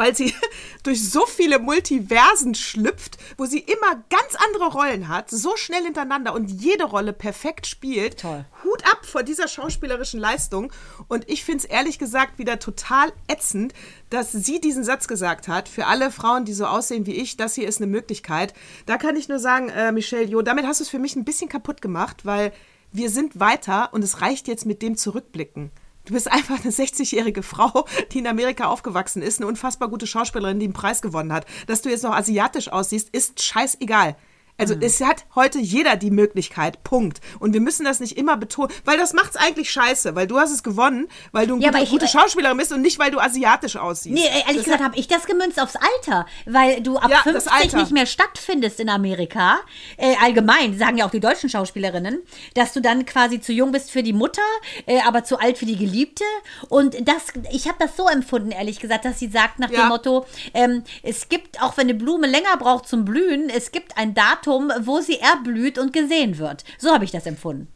[SPEAKER 1] weil sie durch so viele Multiversen schlüpft, wo sie immer ganz andere Rollen hat, so schnell hintereinander und jede Rolle perfekt spielt.
[SPEAKER 2] Toll.
[SPEAKER 1] Hut ab vor dieser schauspielerischen Leistung. Und ich finde es ehrlich gesagt wieder total ätzend, dass sie diesen Satz gesagt hat. Für alle Frauen, die so aussehen wie ich, das hier ist eine Möglichkeit. Da kann ich nur sagen, äh, Michelle, jo, damit hast du es für mich ein bisschen kaputt gemacht, weil wir sind weiter und es reicht jetzt mit dem Zurückblicken. Du bist einfach eine 60-jährige Frau, die in Amerika aufgewachsen ist, eine unfassbar gute Schauspielerin, die einen Preis gewonnen hat. Dass du jetzt noch asiatisch aussiehst, ist scheißegal. Also
[SPEAKER 2] Mhm.
[SPEAKER 1] es hat heute jeder die Möglichkeit, Punkt. Und wir müssen das nicht immer betonen, weil das macht's eigentlich scheiße, weil du hast es gewonnen, weil du eine
[SPEAKER 2] Ja,
[SPEAKER 1] gute,
[SPEAKER 2] ich-
[SPEAKER 1] gute Schauspielerin bist und nicht, weil du asiatisch aussiehst.
[SPEAKER 2] Nee, ehrlich
[SPEAKER 1] Das
[SPEAKER 2] gesagt habe ich das gemünzt aufs Alter, weil du ab
[SPEAKER 1] Ja, das
[SPEAKER 2] 50
[SPEAKER 1] Alter.
[SPEAKER 2] nicht mehr stattfindest in Amerika. Äh, allgemein, sagen ja auch die deutschen Schauspielerinnen, dass du dann quasi zu jung bist für die Mutter, äh, aber zu alt für die Geliebte. Und das, ich habe das so empfunden, ehrlich gesagt, dass sie sagt nach
[SPEAKER 1] Ja.
[SPEAKER 2] dem Motto, ähm, es gibt, auch wenn eine Blume länger braucht zum Blühen, es gibt ein Datum, wo sie erblüht und gesehen wird. So habe ich das empfunden.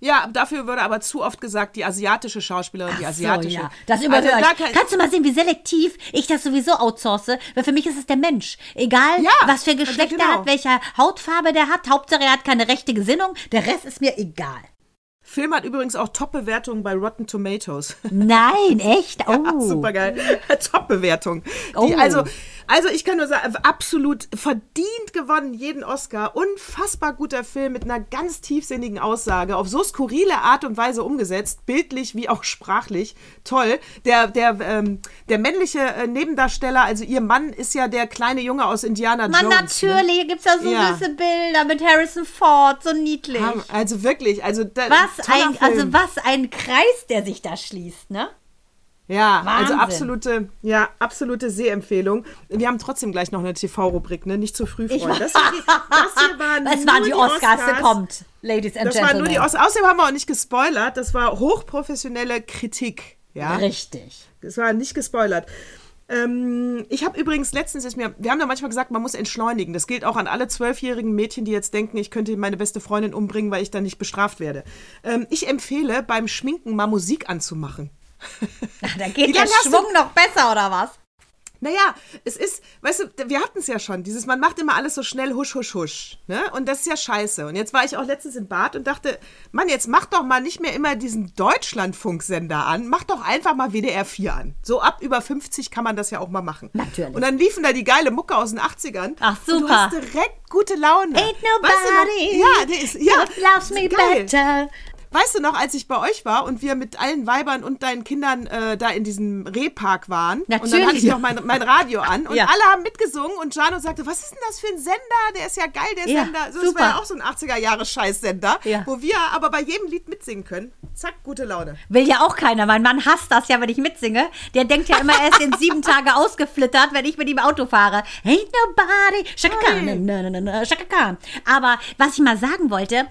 [SPEAKER 1] Ja, dafür würde aber zu oft gesagt, die asiatische Schauspielerin, die
[SPEAKER 2] Ach
[SPEAKER 1] asiatische.
[SPEAKER 2] So, ja. Das überhöre
[SPEAKER 1] Also kann-
[SPEAKER 2] Kannst du mal sehen, wie selektiv ich das sowieso outsource? Weil für mich ist es der Mensch. Egal,
[SPEAKER 1] Ja,
[SPEAKER 2] was für Geschlecht
[SPEAKER 1] genau.
[SPEAKER 2] er hat, welche Hautfarbe der hat. Hauptsache, er hat keine rechte Gesinnung. Der Rest ist mir egal.
[SPEAKER 1] Film hat übrigens auch Top-Bewertungen bei Rotten Tomatoes.
[SPEAKER 2] Nein, echt? Oh.
[SPEAKER 1] Ja, super geil. Top-Bewertung.
[SPEAKER 2] Oh.
[SPEAKER 1] Also, also ich kann nur sagen, absolut verdient gewonnen, jeden Oscar. Unfassbar guter Film mit einer ganz tiefsinnigen Aussage, auf so skurrile Art und Weise umgesetzt, bildlich wie auch sprachlich. Toll. Der, der, ähm, der männliche äh, Nebendarsteller, also ihr Mann, ist ja der kleine Junge aus Indiana
[SPEAKER 2] Man,
[SPEAKER 1] Jones. ne?
[SPEAKER 2] natürlich, hier gibt es ja so
[SPEAKER 1] Ja.
[SPEAKER 2] süße Bilder mit Harrison Ford, so niedlich.
[SPEAKER 1] Also wirklich, also da,
[SPEAKER 2] Was ein,
[SPEAKER 1] Film.
[SPEAKER 2] also was ein Kreis, der sich da schließt, ne?
[SPEAKER 1] Ja, also
[SPEAKER 2] Wahnsinn.
[SPEAKER 1] absolute, ja, absolute Sehempfehlung. Wir haben trotzdem gleich noch eine TV-Rubrik, ne? Nicht zu früh freuen. Das, hier- das hier waren
[SPEAKER 2] die Oscars, der kommt, Ladies and
[SPEAKER 1] Das waren
[SPEAKER 2] Gentlemen.
[SPEAKER 1] nur die Oscars. Außerdem haben wir auch nicht gespoilert. Das war hochprofessionelle Kritik. Ja,
[SPEAKER 2] Richtig.
[SPEAKER 1] das war nicht gespoilert. Ähm, ich habe übrigens letztens, ist mir, wir haben ja manchmal gesagt, man muss entschleunigen. Das gilt auch an alle zwölfjährigen Mädchen, die jetzt denken, ich könnte meine beste Freundin umbringen, weil ich dann nicht bestraft werde. Ähm, ich empfehle, beim Schminken mal Musik anzumachen.
[SPEAKER 2] Da
[SPEAKER 1] Wie
[SPEAKER 2] geht der
[SPEAKER 1] hast du-
[SPEAKER 2] Schwung noch besser, oder was?
[SPEAKER 1] Naja, es ist, weißt du, wir hatten es ja schon, dieses, man macht immer alles so schnell husch, husch, husch. Ne? Und das ist ja scheiße. Und jetzt war ich auch letztens in Bad und dachte, Mann, jetzt mach doch mal nicht mehr immer diesen Deutschlandfunksender an, mach doch einfach mal WDR 4 an. So ab über 50 kann man das ja auch mal machen.
[SPEAKER 2] Natürlich.
[SPEAKER 1] Und dann liefen da die geile Mucke aus den 80ern.
[SPEAKER 2] Ach,
[SPEAKER 1] Und du
[SPEAKER 2] super.
[SPEAKER 1] hast direkt gute Laune.
[SPEAKER 2] Ain't
[SPEAKER 1] Weißt du noch-
[SPEAKER 2] nobody
[SPEAKER 1] ja, der ist, ja.
[SPEAKER 2] that loves me
[SPEAKER 1] geil.
[SPEAKER 2] better.
[SPEAKER 1] Weißt du noch, als ich bei euch war und wir mit allen Weibern und deinen Kindern äh, da in diesem Rehpark waren? Und dann
[SPEAKER 2] Natürlich.
[SPEAKER 1] hatte ich noch mein, mein Radio an und
[SPEAKER 2] Ja.
[SPEAKER 1] alle haben mitgesungen und Jano sagte, was ist denn das für ein Sender? Der ist ja geil, der
[SPEAKER 2] Ja,
[SPEAKER 1] Sender. So, das war ja auch so ein 80er-Jahre-Scheiß-Sender,
[SPEAKER 2] Ja.
[SPEAKER 1] wo wir aber bei jedem Lied mitsingen können. Zack, gute Laune.
[SPEAKER 2] Will ja auch keiner. Mein Mann hasst das ja, wenn ich mitsinge. Der denkt ja immer, er ist in sieben Tage ausgeflittert, wenn ich mit ihm Auto fahre. Ain't nobody. Shaka Khan. Shaka Khan. Aber was ich mal sagen wollte,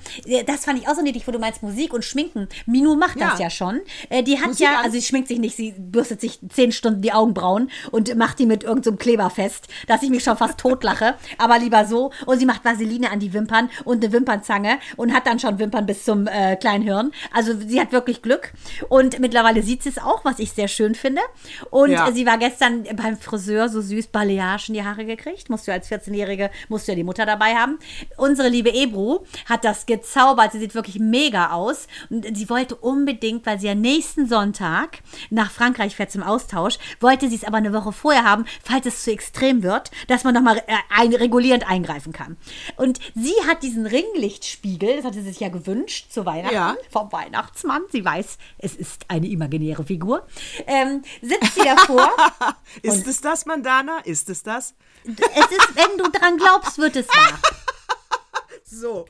[SPEAKER 2] das fand ich auch so niedlich, wo du meinst Musik und Schminken. Minu macht das
[SPEAKER 1] Ja.
[SPEAKER 2] ja schon. Äh, Die hat
[SPEAKER 1] Musik
[SPEAKER 2] ja,
[SPEAKER 1] an.
[SPEAKER 2] also sie schminkt sich nicht, sie bürstet sich zehn Stunden die Augenbrauen und macht die mit irgendeinem so Kleber fest, dass ich mich schon fast totlache. Aber lieber so. Und sie macht Vaseline an die Wimpern und eine Wimpernzange und hat dann schon Wimpern bis zum äh, kleinen Hirn. Also sie hat wirklich Glück. Und mittlerweile sieht sie es auch, was ich sehr schön finde. Und
[SPEAKER 1] Ja.
[SPEAKER 2] sie war gestern beim Friseur so süß Balayage in die Haare gekriegt. Musst du als 14-Jährige, musst du ja die Mutter dabei haben. Unsere liebe Ebru hat das gezaubert. Sie sieht wirklich mega aus. Und sie wollte unbedingt, weil sie ja nächsten Sonntag nach Frankreich fährt zum Austausch, wollte sie es aber eine Woche vorher haben, falls es zu extrem wird, dass man nochmal äh, ein, regulierend eingreifen kann. Und sie hat diesen Ringlichtspiegel, das hatte sie sich ja gewünscht zu Weihnachten,
[SPEAKER 1] Ja.
[SPEAKER 2] vom Weihnachtsmann. Sie weiß, es ist eine imaginäre Figur. Ähm, sitzt sie davor.
[SPEAKER 1] Ist es das, Mandana? Ist es das?
[SPEAKER 2] es ist, wenn du dran glaubst, wird es wahr.
[SPEAKER 1] So.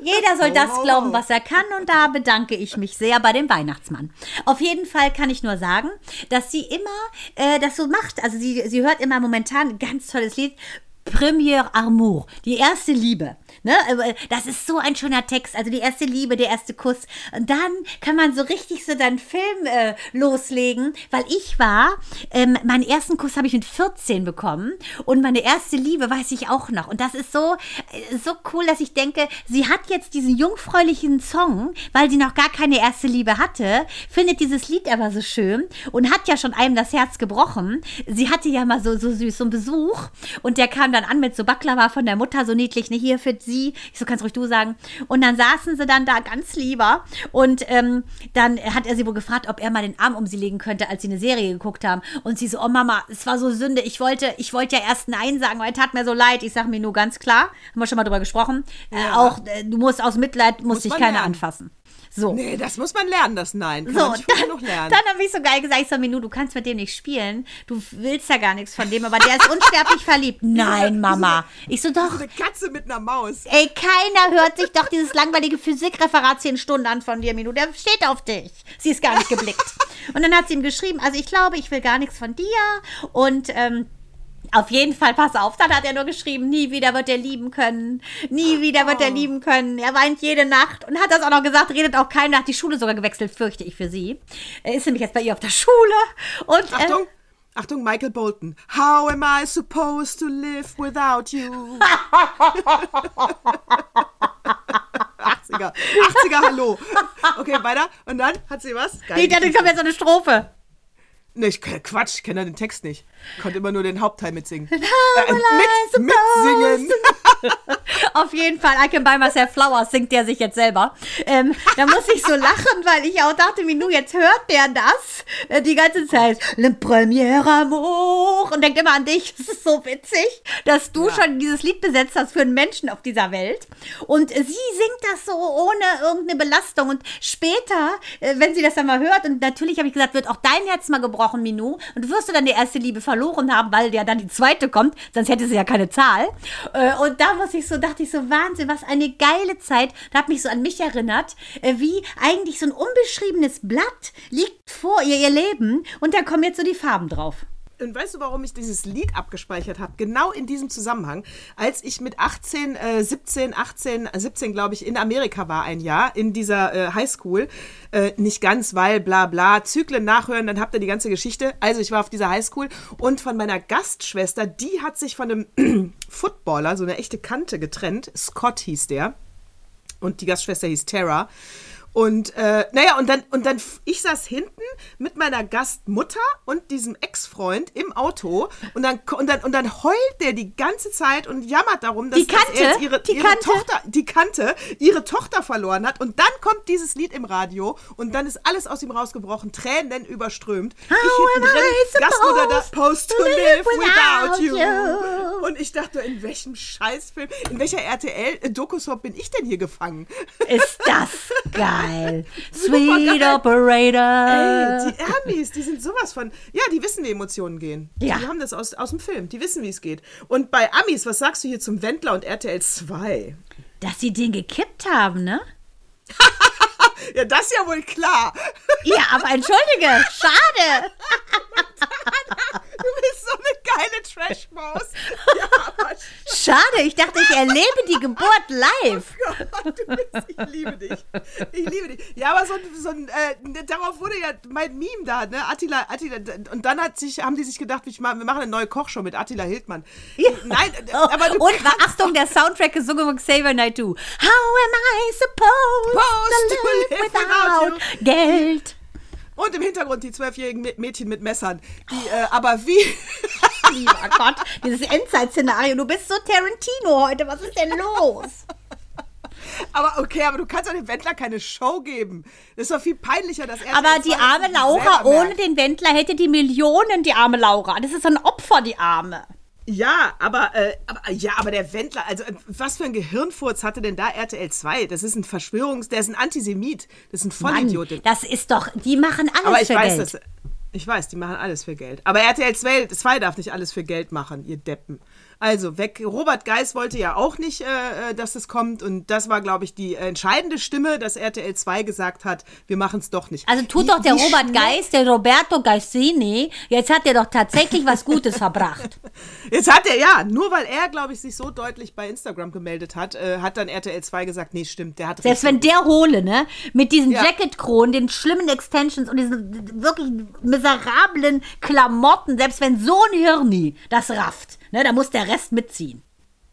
[SPEAKER 2] Jeder soll das
[SPEAKER 1] Oh.
[SPEAKER 2] glauben, was er kann und da bedanke ich mich sehr bei dem Weihnachtsmann. Auf jeden Fall kann ich nur sagen, dass sie immer äh, das so macht. Also sie, sie hört immer momentan ein ganz tolles Lied. Premier Amour, die erste Liebe. Ne? Aber Das ist so ein schöner Text. Also die erste Liebe, der erste Kuss. Und dann kann man so richtig so deinen Film äh, loslegen, weil ich war, ähm, meinen ersten Kuss habe ich mit 14 bekommen und meine erste Liebe weiß ich auch noch. Und das ist so, äh, so cool, dass ich denke, sie hat jetzt diesen jungfräulichen Song, weil sie noch gar keine erste Liebe hatte, findet dieses Lied aber so schön und hat ja schon einem das Herz gebrochen. Sie hatte ja mal so, so süß so einen Besuch und der kam dann an mit so Baklava von der Mutter, so niedlich, ne, hier für sie. Ich so, kannst ruhig du sagen. Und dann saßen sie dann da ganz lieber und ähm, dann hat er sie wohl gefragt, ob er mal den Arm um sie legen könnte, als sie eine Serie geguckt haben. Und sie so, oh Mama, es war so Sünde. Ich wollte, ich wollte ja erst Nein sagen, weil es tat mir so leid. Ich sag mir nur ganz klar, haben wir schon mal drüber gesprochen, äh, auch äh, du musst aus Mitleid, muss
[SPEAKER 1] Muss
[SPEAKER 2] dich keiner
[SPEAKER 1] lernen.
[SPEAKER 2] anfassen. So.
[SPEAKER 1] Nee, das muss man lernen, das Nein. Kann
[SPEAKER 2] So,
[SPEAKER 1] man
[SPEAKER 2] dann,
[SPEAKER 1] genug lernen.
[SPEAKER 2] dann habe ich so geil gesagt, ich so, Minu, du kannst mit dem nicht spielen. Du willst ja gar nichts von dem, aber der ist unsterblich verliebt. Nein, Mama. Ich so, doch.
[SPEAKER 1] eine Katze mit einer Maus.
[SPEAKER 2] Ey, keiner hört sich doch dieses langweilige Physikreferat 10 Stunden an von dir, Minu. Der steht auf dich. Sie ist gar nicht geblickt. Und dann hat sie ihm geschrieben, also ich glaube, ich will gar nichts von dir. Und ähm, auf jeden Fall, pass auf, dann hat er nur geschrieben, nie wieder wird er lieben können. Nie wieder wird er lieben können. Er weint jede Nacht und hat das auch noch gesagt, redet auch keiner, hat die Schule sogar gewechselt, fürchte ich für sie. Er ist nämlich jetzt bei ihr auf der Schule. Und, äh,
[SPEAKER 1] Achtung, Achtung, Michael Bolton. How am I supposed to live without you? 80er. 80er, hallo. Okay, weiter. Und dann hat sie was? Geil.
[SPEAKER 2] nee, dann kommt jetzt so eine Strophe.
[SPEAKER 1] Nee, ich, Quatsch, ich kenne ja den Text nicht. Konnte immer nur den Hauptteil mitsingen. Äh, mit, mitsingen.
[SPEAKER 2] Auf jeden Fall, I can buy myself flowers, singt der sich jetzt selber. Ähm, da muss ich so lachen, weil ich auch dachte, Minu, jetzt hört der das äh, die ganze Zeit. Le premier amour. Und denkt immer an dich. Das ist so witzig, dass du schon dieses Lied besetzt hast für einen Menschen auf dieser Welt. Und sie singt das so ohne irgendeine Belastung. Und später, äh, wenn sie das dann mal hört, und natürlich habe ich gesagt, wird auch dein Herz mal gebrochen, Minu. Und du wirst du dann die erste Liebe verloren haben, weil ja dann die zweite kommt, sonst hätte sie ja keine Zahl. Äh, und da muss ich so, dachte ich so, Wahnsinn, was eine geile Zeit. Da hat mich so an mich erinnert, äh, wie eigentlich so ein unbeschriebenes Blatt liegt vor ihr, ihr Leben. Und da kommen jetzt so die Farben drauf.
[SPEAKER 1] Und weißt du, warum ich dieses Lied abgespeichert habe? Genau in diesem Zusammenhang. Als ich mit 18, äh, 17, 18, äh, 17, glaube ich, in Amerika war ein Jahr, in dieser äh, Highschool. Äh, nicht ganz, weil bla bla, Zyklen nachhören, dann habt ihr die ganze Geschichte. Also ich war auf dieser Highschool und von meiner Gastschwester, die hat sich von einem Footballer, so eine echte Kante getrennt. Scott hieß der. Und die Gastschwester hieß Tara. Und äh, naja, und dann, und dann, ich saß hinten mit meiner Gastmutter und diesem Ex-Freund im Auto und dann, und dann, und dann heult der die ganze Zeit und jammert darum, dass,
[SPEAKER 2] Die
[SPEAKER 1] dass
[SPEAKER 2] Kante?
[SPEAKER 1] er jetzt ihre,
[SPEAKER 2] Die
[SPEAKER 1] ihre
[SPEAKER 2] Kante?
[SPEAKER 1] Tochter, die Kante, ihre Tochter verloren hat. Und dann kommt dieses Lied im Radio und dann ist alles aus ihm rausgebrochen, Tränen überströmt.
[SPEAKER 2] How
[SPEAKER 1] ich
[SPEAKER 2] am I
[SPEAKER 1] Gastmutter da,
[SPEAKER 2] supposed
[SPEAKER 1] supposed to live without
[SPEAKER 2] without
[SPEAKER 1] you.
[SPEAKER 2] you?
[SPEAKER 1] Und ich dachte, in welchem Scheißfilm, in welcher RTL-Dokusop bin ich denn hier gefangen?
[SPEAKER 2] Ist das geil.
[SPEAKER 1] Super
[SPEAKER 2] Sweet
[SPEAKER 1] geil.
[SPEAKER 2] Operator.
[SPEAKER 1] Ey, die Amis, die sind sowas von. Ja, die wissen, wie Emotionen gehen.
[SPEAKER 2] Ja.
[SPEAKER 1] Die haben das aus, aus dem Film. Die wissen, wie es geht. Und bei Amis, was sagst du hier zum Wendler und RTL 2?
[SPEAKER 2] Dass sie den gekippt haben, ne?
[SPEAKER 1] Ja, das ist ja wohl klar.
[SPEAKER 2] Ja, aber entschuldige, schade.
[SPEAKER 1] Du bist so eine geile Trashmaus. Ja,
[SPEAKER 2] Schade, ich dachte, ich erlebe die Geburt live.
[SPEAKER 1] Gott, du bist, ich liebe dich. Ich liebe dich. Ja, aber so, ein- so ein, äh, darauf wurde ja mein Meme da, ne? Attila, Attila, und dann hat sich, haben die sich gedacht, ich mach, wir machen eine neue Kochshow mit Attila Hildmann. Nein, äh,
[SPEAKER 2] Oh,
[SPEAKER 1] aber du
[SPEAKER 2] und Achtung, der Soundtrack gesungen von Xavier Naidoo. How am I supposed to live
[SPEAKER 1] live
[SPEAKER 2] without
[SPEAKER 1] without
[SPEAKER 2] Geld?
[SPEAKER 1] Und im Hintergrund die zwölfjährigen Mä- Mädchen mit Messern. Die, äh, aber wie.
[SPEAKER 2] Lieber Gott, dieses Endzeit-Szenario. Du bist so Tarantino heute. Was ist denn los?
[SPEAKER 1] aber okay, aber du kannst doch dem Wendler keine Show geben. Das ist doch viel peinlicher, dass er.
[SPEAKER 2] Aber die arme Laura, ohne den Wendler hätte die Millionen, die arme Laura. Das ist ein Opfer, die arme.
[SPEAKER 1] Ja, aber, äh, aber, ja, aber der Wendler, also äh, was für ein Gehirnfurz hatte denn da RTL 2? Das ist ein Verschwörungs-, der ist ein Antisemit. Das ist ein
[SPEAKER 2] Mann,
[SPEAKER 1] Vollidiot.
[SPEAKER 2] das ist doch, die machen alles
[SPEAKER 1] aber ich
[SPEAKER 2] für
[SPEAKER 1] weiß
[SPEAKER 2] Geld.
[SPEAKER 1] das. Ich weiß, die machen alles für Geld. Aber RTL 2 darf nicht alles für Geld machen, ihr Deppen. Also weg. Robert Geis wollte ja auch nicht, äh, äh dass es kommt. Und das war, glaube ich, die entscheidende Stimme, dass RTL 2 gesagt hat, wir machen es doch nicht.
[SPEAKER 2] Also tut wie, doch der Robert Geis, der Roberto Gaisini, jetzt hat er doch tatsächlich was Gutes verbracht.
[SPEAKER 1] Jetzt hat er, ja, nur weil er, glaube ich, sich so deutlich bei Instagram gemeldet hat, äh, hat dann RTL 2 gesagt, nee, stimmt, der hat
[SPEAKER 2] Selbst wenn der hole, ne, mit diesen ja. Jacketkronen, den schlimmen Extensions und diesen wirklich miserablen Klamotten, selbst wenn so ein Hirni das rafft, Ne, da muss der Rest mitziehen.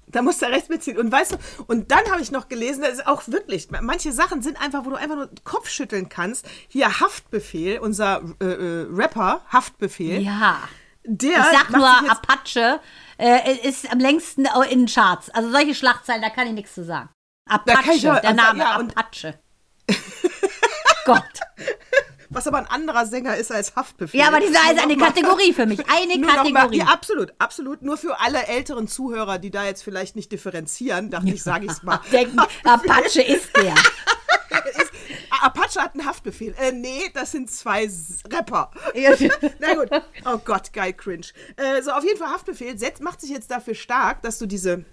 [SPEAKER 1] Da muss der Rest mitziehen. Und weißt du, und dann habe ich noch gelesen, das ist auch wirklich, manche Sachen sind einfach, wo du einfach nur Kopf schütteln kannst. Hier Haftbefehl, unser äh, äh, Rapper, Haftbefehl.
[SPEAKER 2] Ja. Der ich sag nur, Apache äh, ist am längsten in den Charts. Also solche Schlagzeilen, da kann ich nichts zu sagen. Apache, ich, der Name ja, Apache. Gott
[SPEAKER 1] was aber ein anderer Sänger ist als Haftbefehl.
[SPEAKER 2] Ja, aber diese ist eine Kategorie für mich. Eine Kategorie.
[SPEAKER 1] Ja, absolut, absolut. Nur für alle älteren Zuhörer, die da jetzt vielleicht nicht differenzieren, dachte ich, sage ich es mal.
[SPEAKER 2] Denken, Apache ist der.
[SPEAKER 1] Apache hat einen Haftbefehl. Äh, nee, das sind zwei Rapper. Na gut. Oh Gott, geil, cringe. Äh, so, auf jeden Fall Haftbefehl setzt, macht sich jetzt dafür stark, dass du diese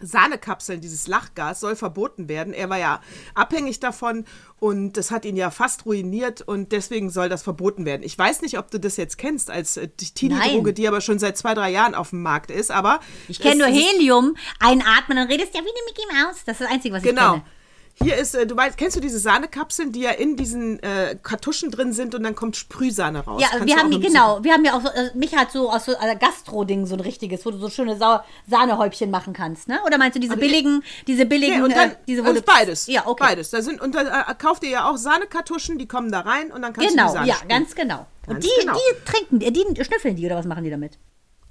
[SPEAKER 1] Sahnekapseln, dieses Lachgas, soll verboten werden. Er war ja abhängig davon und das hat ihn ja fast ruiniert und deswegen soll das verboten werden. Ich weiß nicht, ob du das jetzt kennst als äh, Teenie-Droge, die aber schon seit zwei, drei Jahren auf dem Markt ist, aber.
[SPEAKER 2] Ich kenne nur Helium, einatmen, dann redest du ja wie eine Mickey Mouse. Das ist das Einzige, was
[SPEAKER 1] genau.
[SPEAKER 2] ich kenne.
[SPEAKER 1] Hier ist, äh, du weißt, kennst du diese Sahnekapseln, die ja in diesen äh, Kartuschen drin sind und dann kommt Sprühsahne raus?
[SPEAKER 2] Ja, Kannst wir haben die, genau, wir haben ja auch, so, äh, mich hat so aus so äh, Gastro-Ding so ein richtiges, wo du so schöne Sau Sahnehäubchen machen kannst, ne? Oder meinst du diese also billigen, diese billigen, nee,
[SPEAKER 1] und dann,
[SPEAKER 2] äh, diese
[SPEAKER 1] also beides. Ja, okay. Beides. Da sind, und dann äh, kauft ihr ja auch Sahnekartuschen, die kommen da rein und dann kannst
[SPEAKER 2] genau,
[SPEAKER 1] du die Sahne
[SPEAKER 2] Genau, ja, ganz genau. Ganz und die, genau. die trinken, die schnüffeln die oder was machen die damit?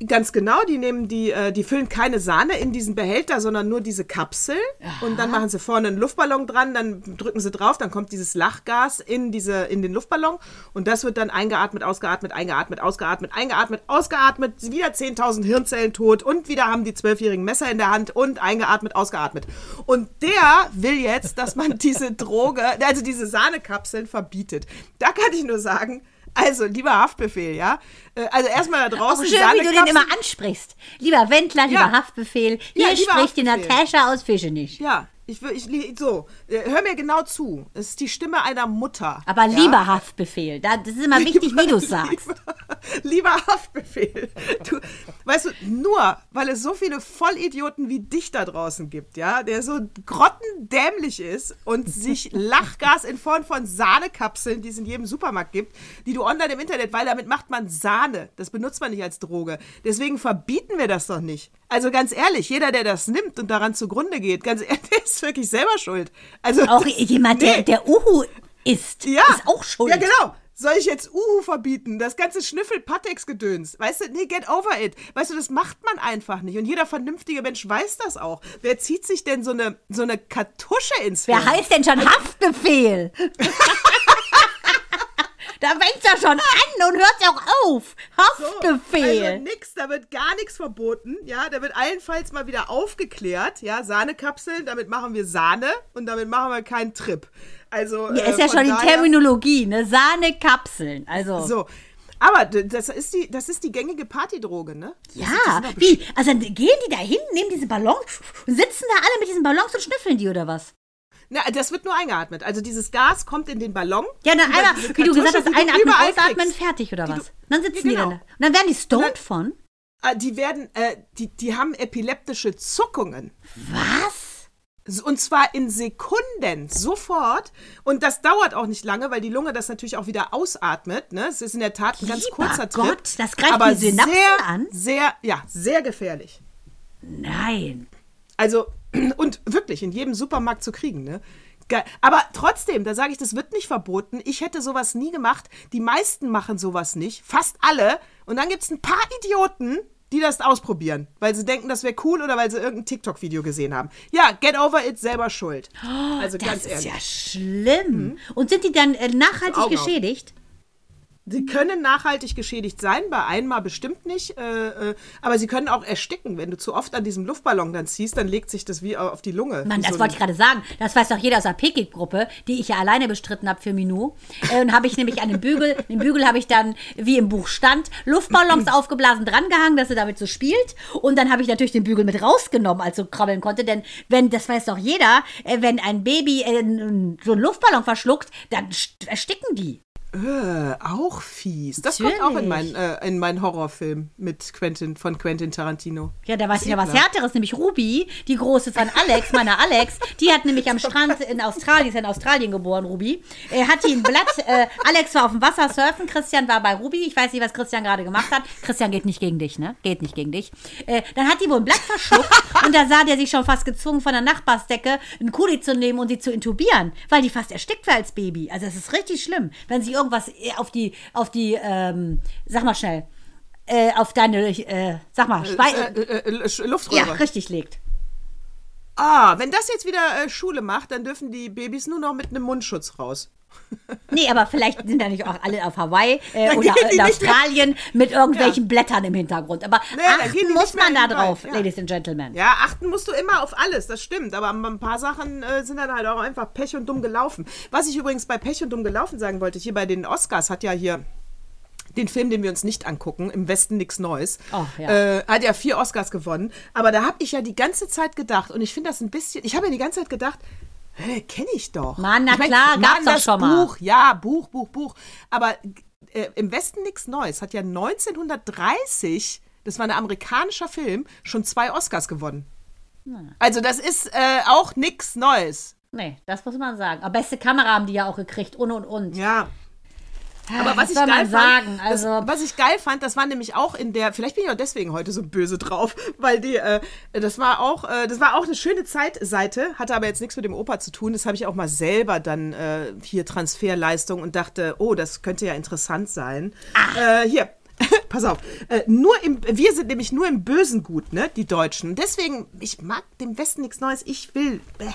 [SPEAKER 1] Ganz genau, die nehmen die, äh, die füllen keine Sahne in diesen Behälter, sondern nur diese Kapsel. Aha. Und dann machen sie vorne einen Luftballon dran, dann drücken sie drauf, dann kommt dieses Lachgas in, diese, in den Luftballon und das wird dann eingeatmet, ausgeatmet, eingeatmet, ausgeatmet, eingeatmet, ausgeatmet, wieder 10.000 Hirnzellen tot und wieder haben die zwölfjährigen Messer in der Hand und eingeatmet, ausgeatmet. Und der will jetzt, dass man diese Droge, also diese Sahnekapseln verbietet. Da kann ich nur sagen, also, lieber Haftbefehl, ja. Äh, also erstmal da draußen.
[SPEAKER 2] Auch schön, wie du den immer ansprichst. Lieber Wendler, lieber ja. Haftbefehl. Hier ja, spricht Haftbefehl. die Natascha aus Fischenich.
[SPEAKER 1] Ja, ich, ich, so, äh, hör mir genau zu. Es ist die Stimme einer Mutter.
[SPEAKER 2] Aber ja? lieber Haftbefehl, das ist immer wichtig, wie du es sagst.
[SPEAKER 1] Lieber, lieber Haftbefehl. Du, weißt du, nur weil es so viele Vollidioten wie dich da draußen gibt, ja, der so grottendämlich ist und sich Lachgas in Form von Sahnekapseln, die es in jedem Supermarkt gibt, die du online im Internet, weil damit macht man Sahne. Das benutzt man nicht als Droge. Deswegen verbieten wir das doch nicht. Also ganz ehrlich, jeder, der das nimmt und daran zugrunde geht, ganz ehrlich, ist wirklich selber schuld. Also,
[SPEAKER 2] auch jemand, nee. der, der Uhu isst, ja, ist auch schuld.
[SPEAKER 1] Ja, genau. Soll ich jetzt Uhu verbieten? Das ganze Schnüffel-Patex-Gedöns. Weißt du, nee, get over it. Weißt du, das macht man einfach nicht. Und jeder vernünftige Mensch weiß das auch. Wer zieht sich denn so eine, so eine Kartusche ins
[SPEAKER 2] Wer heißt denn schon Haftbefehl? Da fängt ja schon an und hört ja auch auf. Haftbefehl.
[SPEAKER 1] So, also nix, da wird gar nichts verboten. Ja, da wird allenfalls mal wieder aufgeklärt. Ja, Sahnekapseln, damit machen wir Sahne und damit machen wir keinen Trip. Also,
[SPEAKER 2] ja, ist äh, ja schon die Terminologie, ne? Sahnekapseln. Also.
[SPEAKER 1] So. Aber das ist die, das ist die gängige Partydroge, ne?
[SPEAKER 2] Ja, wie? Also gehen die da hin, nehmen diese Ballons und sitzen da alle mit diesen Ballons und schnüffeln die oder was?
[SPEAKER 1] Na, das wird nur eingeatmet. Also dieses Gas kommt in den Ballon.
[SPEAKER 2] Ja, dann einmal, wie du gesagt hast, einatmen, ausatmen, kriegst. fertig oder was? dann sitzen ja, genau. die dann. Und dann werden die stoned von?
[SPEAKER 1] Äh, die werden, äh, die, die haben epileptische Zuckungen.
[SPEAKER 2] Was?
[SPEAKER 1] Und zwar in Sekunden, sofort. Und das dauert auch nicht lange, weil die Lunge das natürlich auch wieder ausatmet. Ne? Es ist in der Tat ein ganz
[SPEAKER 2] Lieber
[SPEAKER 1] kurzer
[SPEAKER 2] Gott,
[SPEAKER 1] Trip.
[SPEAKER 2] das greift aber die Synapsen
[SPEAKER 1] sehr,
[SPEAKER 2] an?
[SPEAKER 1] Sehr, ja, sehr gefährlich.
[SPEAKER 2] Nein.
[SPEAKER 1] Also, und wirklich in jedem Supermarkt zu kriegen, ne? Aber trotzdem, da sage ich, das wird nicht verboten. Ich hätte sowas nie gemacht. Die meisten machen sowas nicht. Fast alle. Und dann gibt es ein paar Idioten, die das ausprobieren, weil sie denken, das wäre cool oder weil sie irgendein TikTok-Video gesehen haben. Ja, get over it, selber schuld.
[SPEAKER 2] Also oh, ganz ehrlich. Das ist ja schlimm. Mhm. Und sind die dann äh, nachhaltig geschädigt?
[SPEAKER 1] Sie können nachhaltig geschädigt sein, bei einmal bestimmt nicht, äh, äh, aber sie können auch ersticken. Wenn du zu oft an diesem Luftballon dann ziehst, dann legt sich das wie auf die Lunge.
[SPEAKER 2] Mann, das
[SPEAKER 1] so
[SPEAKER 2] wollte ich gerade sagen. Das weiß doch jeder aus der Pekik-Gruppe, die ich ja alleine bestritten habe für Minou. Äh, und habe ich nämlich an den Bügel, den Bügel habe ich dann, wie im Buch stand, Luftballons aufgeblasen drangehangen, dass er damit so spielt. Und dann habe ich natürlich den Bügel mit rausgenommen, als er krabbeln konnte. Denn wenn, das weiß doch jeder, äh, wenn ein Baby äh, so einen Luftballon verschluckt, dann st- ersticken die.
[SPEAKER 1] Äh, auch fies. Das kommt auch in
[SPEAKER 2] Natürlich.
[SPEAKER 1] meinen, äh, in meinen Horrorfilm mit Quentin, von Quentin Tarantino.
[SPEAKER 2] Ja, da weiß ich ja was. Härteres, nämlich Ruby, die große von Alex, meiner Alex, die hat nämlich am Strand in Australien, ist in Australien geboren, Ruby, äh, hat die ein Blatt, äh, Alex war auf dem Wasser surfen, Christian war bei Ruby, ich weiß nicht, was Christian gerade gemacht hat. Christian geht nicht gegen dich, ne? Geht nicht gegen dich. Äh, dann hat die wohl ein Blatt verschluckt und da sah der sich schon fast gezwungen, von der Nachbarsdecke einen Kuli zu nehmen und sie zu intubieren, weil die fast erstickt war als Baby. Also es ist richtig schlimm, wenn sie irgendwas äh, auf die, auf die, ähm, sag mal schnell, äh, auf deine, äh, sag mal,
[SPEAKER 1] Äh, äh, äh, Luftröhre.
[SPEAKER 2] ja, richtig legt.
[SPEAKER 1] Ah, wenn das jetzt wieder Schule macht, dann dürfen die Babys nur noch mit einem Mundschutz raus.
[SPEAKER 2] Nee, aber vielleicht sind da nicht auch alle auf Hawaii äh, oder in. Australien mit irgendwelchen Blättern im Hintergrund. Aber
[SPEAKER 1] Nee,
[SPEAKER 2] achten muss man da drauf,
[SPEAKER 1] ja.
[SPEAKER 2] Ladies and Gentlemen.
[SPEAKER 1] Ja, achten musst du immer auf alles, das stimmt. Aber ein paar Sachen äh, sind dann halt auch einfach Pech und dumm gelaufen. Was ich übrigens bei Pech und dumm gelaufen sagen wollte, hier bei den Oscars hat ja hier den Film, den wir uns nicht angucken, im Westen nichts Neues,
[SPEAKER 2] Oh, ja.
[SPEAKER 1] äh, hat ja vier Oscars gewonnen. Aber da habe ich ja die ganze Zeit gedacht, und ich finde das ein bisschen, ich habe ja die ganze Zeit gedacht, hä, kenne ich doch.
[SPEAKER 2] Mann, na
[SPEAKER 1] ich mein,
[SPEAKER 2] klar, gab's
[SPEAKER 1] Mann,
[SPEAKER 2] doch
[SPEAKER 1] das
[SPEAKER 2] schon mal.
[SPEAKER 1] Buch, ja, Buch, Buch, Buch. Aber äh, im Westen nichts Neues hat ja 1930, das war ein amerikanischer Film, schon zwei Oscars gewonnen. Also das ist äh, auch nichts Neues.
[SPEAKER 2] Nee, das muss man sagen. Aber beste Kamera haben die ja auch gekriegt und und und.
[SPEAKER 1] Ja. Aber was, ich geil
[SPEAKER 2] man
[SPEAKER 1] fand,
[SPEAKER 2] sagen?
[SPEAKER 1] das,
[SPEAKER 2] Also-
[SPEAKER 1] was ich geil fand, das war nämlich auch in der, vielleicht bin ich auch deswegen heute so böse drauf, weil die, äh, das war auch, äh, das war auch eine schöne Zeitseite, hatte aber jetzt nichts mit dem Opa zu tun. Das habe ich auch mal selber dann äh, hier Transferleistung und dachte, oh, das könnte ja interessant sein. Äh, hier. Pass auf, äh, nur im, wir sind nämlich nur im Bösen gut, ne, die Deutschen. Deswegen, ich mag dem Westen nichts Neues, ich will. Bäh.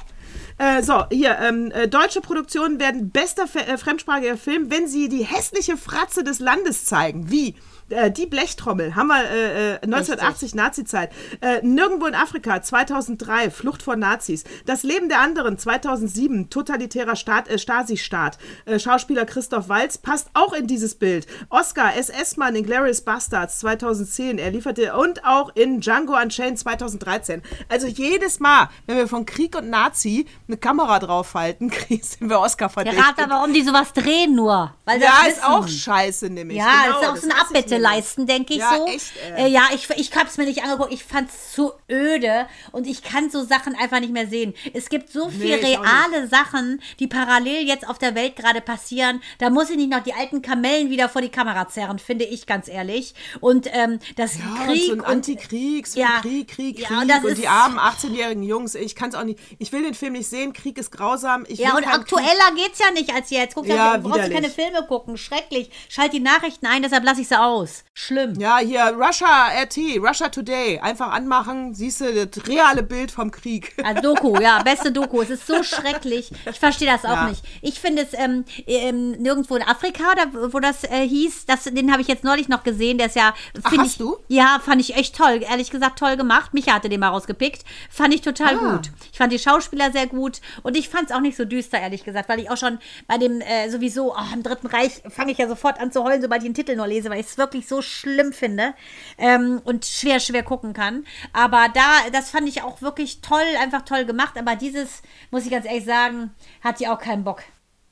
[SPEAKER 1] Äh, so, hier, ähm, äh, deutsche Produktionen werden bester Fe äh, fremdsprachiger Film, wenn sie die hässliche Fratze des Landes zeigen. Wie? Äh, die Blechtrommel, haben wir äh, äh, 1980 Nazi-Zeit. Äh, Nirgendwo in Afrika 2003, Flucht vor Nazis. Das Leben der anderen 2007, totalitärer Staat, äh, Stasi-Staat. Äh, Schauspieler Christoph Walz passt auch in dieses Bild. Oscar, SS-Mann in Glorious Bastards 2010, er lieferte und auch in Django Unchained 2013. Also jedes Mal, wenn wir von Krieg und Nazi eine Kamera draufhalten, sind wir Oscar
[SPEAKER 2] Ja,
[SPEAKER 1] verdächtig.
[SPEAKER 2] rat aber, warum die sowas drehen nur. Weil
[SPEAKER 1] Ja, ist
[SPEAKER 2] wissen.
[SPEAKER 1] auch scheiße nämlich.
[SPEAKER 2] Ja,
[SPEAKER 1] genau,
[SPEAKER 2] das ist auch so ein
[SPEAKER 1] hasse ich
[SPEAKER 2] Abbitte
[SPEAKER 1] nämlich.
[SPEAKER 2] leisten, denke ich
[SPEAKER 1] Ja,
[SPEAKER 2] so.
[SPEAKER 1] echt,
[SPEAKER 2] äh, ja, ich, ich hab's mir nicht angeguckt. Ich fand's zu öde und ich kann so Sachen einfach nicht mehr sehen. Es gibt so viele reale Sachen, die parallel jetzt auf der Welt gerade passieren. Da muss ich nicht noch die alten Kamellen wieder vor die Kamera zerren, finde ich ganz ehrlich. Und ähm, das
[SPEAKER 1] Ja, und
[SPEAKER 2] Krieg
[SPEAKER 1] so ein Antikriegs,
[SPEAKER 2] Ja.
[SPEAKER 1] Krieg, Krieg,
[SPEAKER 2] Ja,
[SPEAKER 1] Krieg
[SPEAKER 2] und das
[SPEAKER 1] und
[SPEAKER 2] ist-
[SPEAKER 1] die armen 18-jährigen Jungs. Ich kann es auch nicht. Ich will den Film nicht sehen. Krieg ist grausam. Ich
[SPEAKER 2] Ja, und aktueller geht's ja nicht als jetzt. Guck
[SPEAKER 1] Ja,
[SPEAKER 2] ja, du brauchst du keine Filme gucken. Schrecklich. Schalt die Nachrichten ein, deshalb lasse ich sie aus. Schlimm.
[SPEAKER 1] Krieg. Ja, hier Russia RT, Russia Today. Einfach anmachen, siehst du das reale Bild vom Krieg.
[SPEAKER 2] Als Doku, ja, beste Doku. Es ist so schrecklich. Ich verstehe das auch
[SPEAKER 1] Ja.
[SPEAKER 2] nicht. Ich finde es ähm, ähm, nirgendwo in Afrika, da, wo das äh, hieß, das, den habe ich jetzt neulich noch gesehen. Der ist ja,
[SPEAKER 1] Ach, hast
[SPEAKER 2] ich,
[SPEAKER 1] du?
[SPEAKER 2] ja, fand ich echt toll. Ehrlich gesagt, toll gemacht. Micha hatte den mal rausgepickt. Fand ich total
[SPEAKER 1] Ah.
[SPEAKER 2] gut. Ich fand die Schauspieler sehr gut und ich fand es auch nicht so düster, ehrlich gesagt, weil ich auch schon bei dem äh, sowieso, oh, im Dritten Reich fange ich ja sofort an zu heulen, sobald ich den Titel nur lese, weil ich es wirklich so schlimm finde ähm, und schwer, schwer gucken kann. Aber da, das fand ich auch wirklich toll, einfach toll gemacht. Aber dieses, muss ich ganz ehrlich sagen, hat die auch keinen Bock.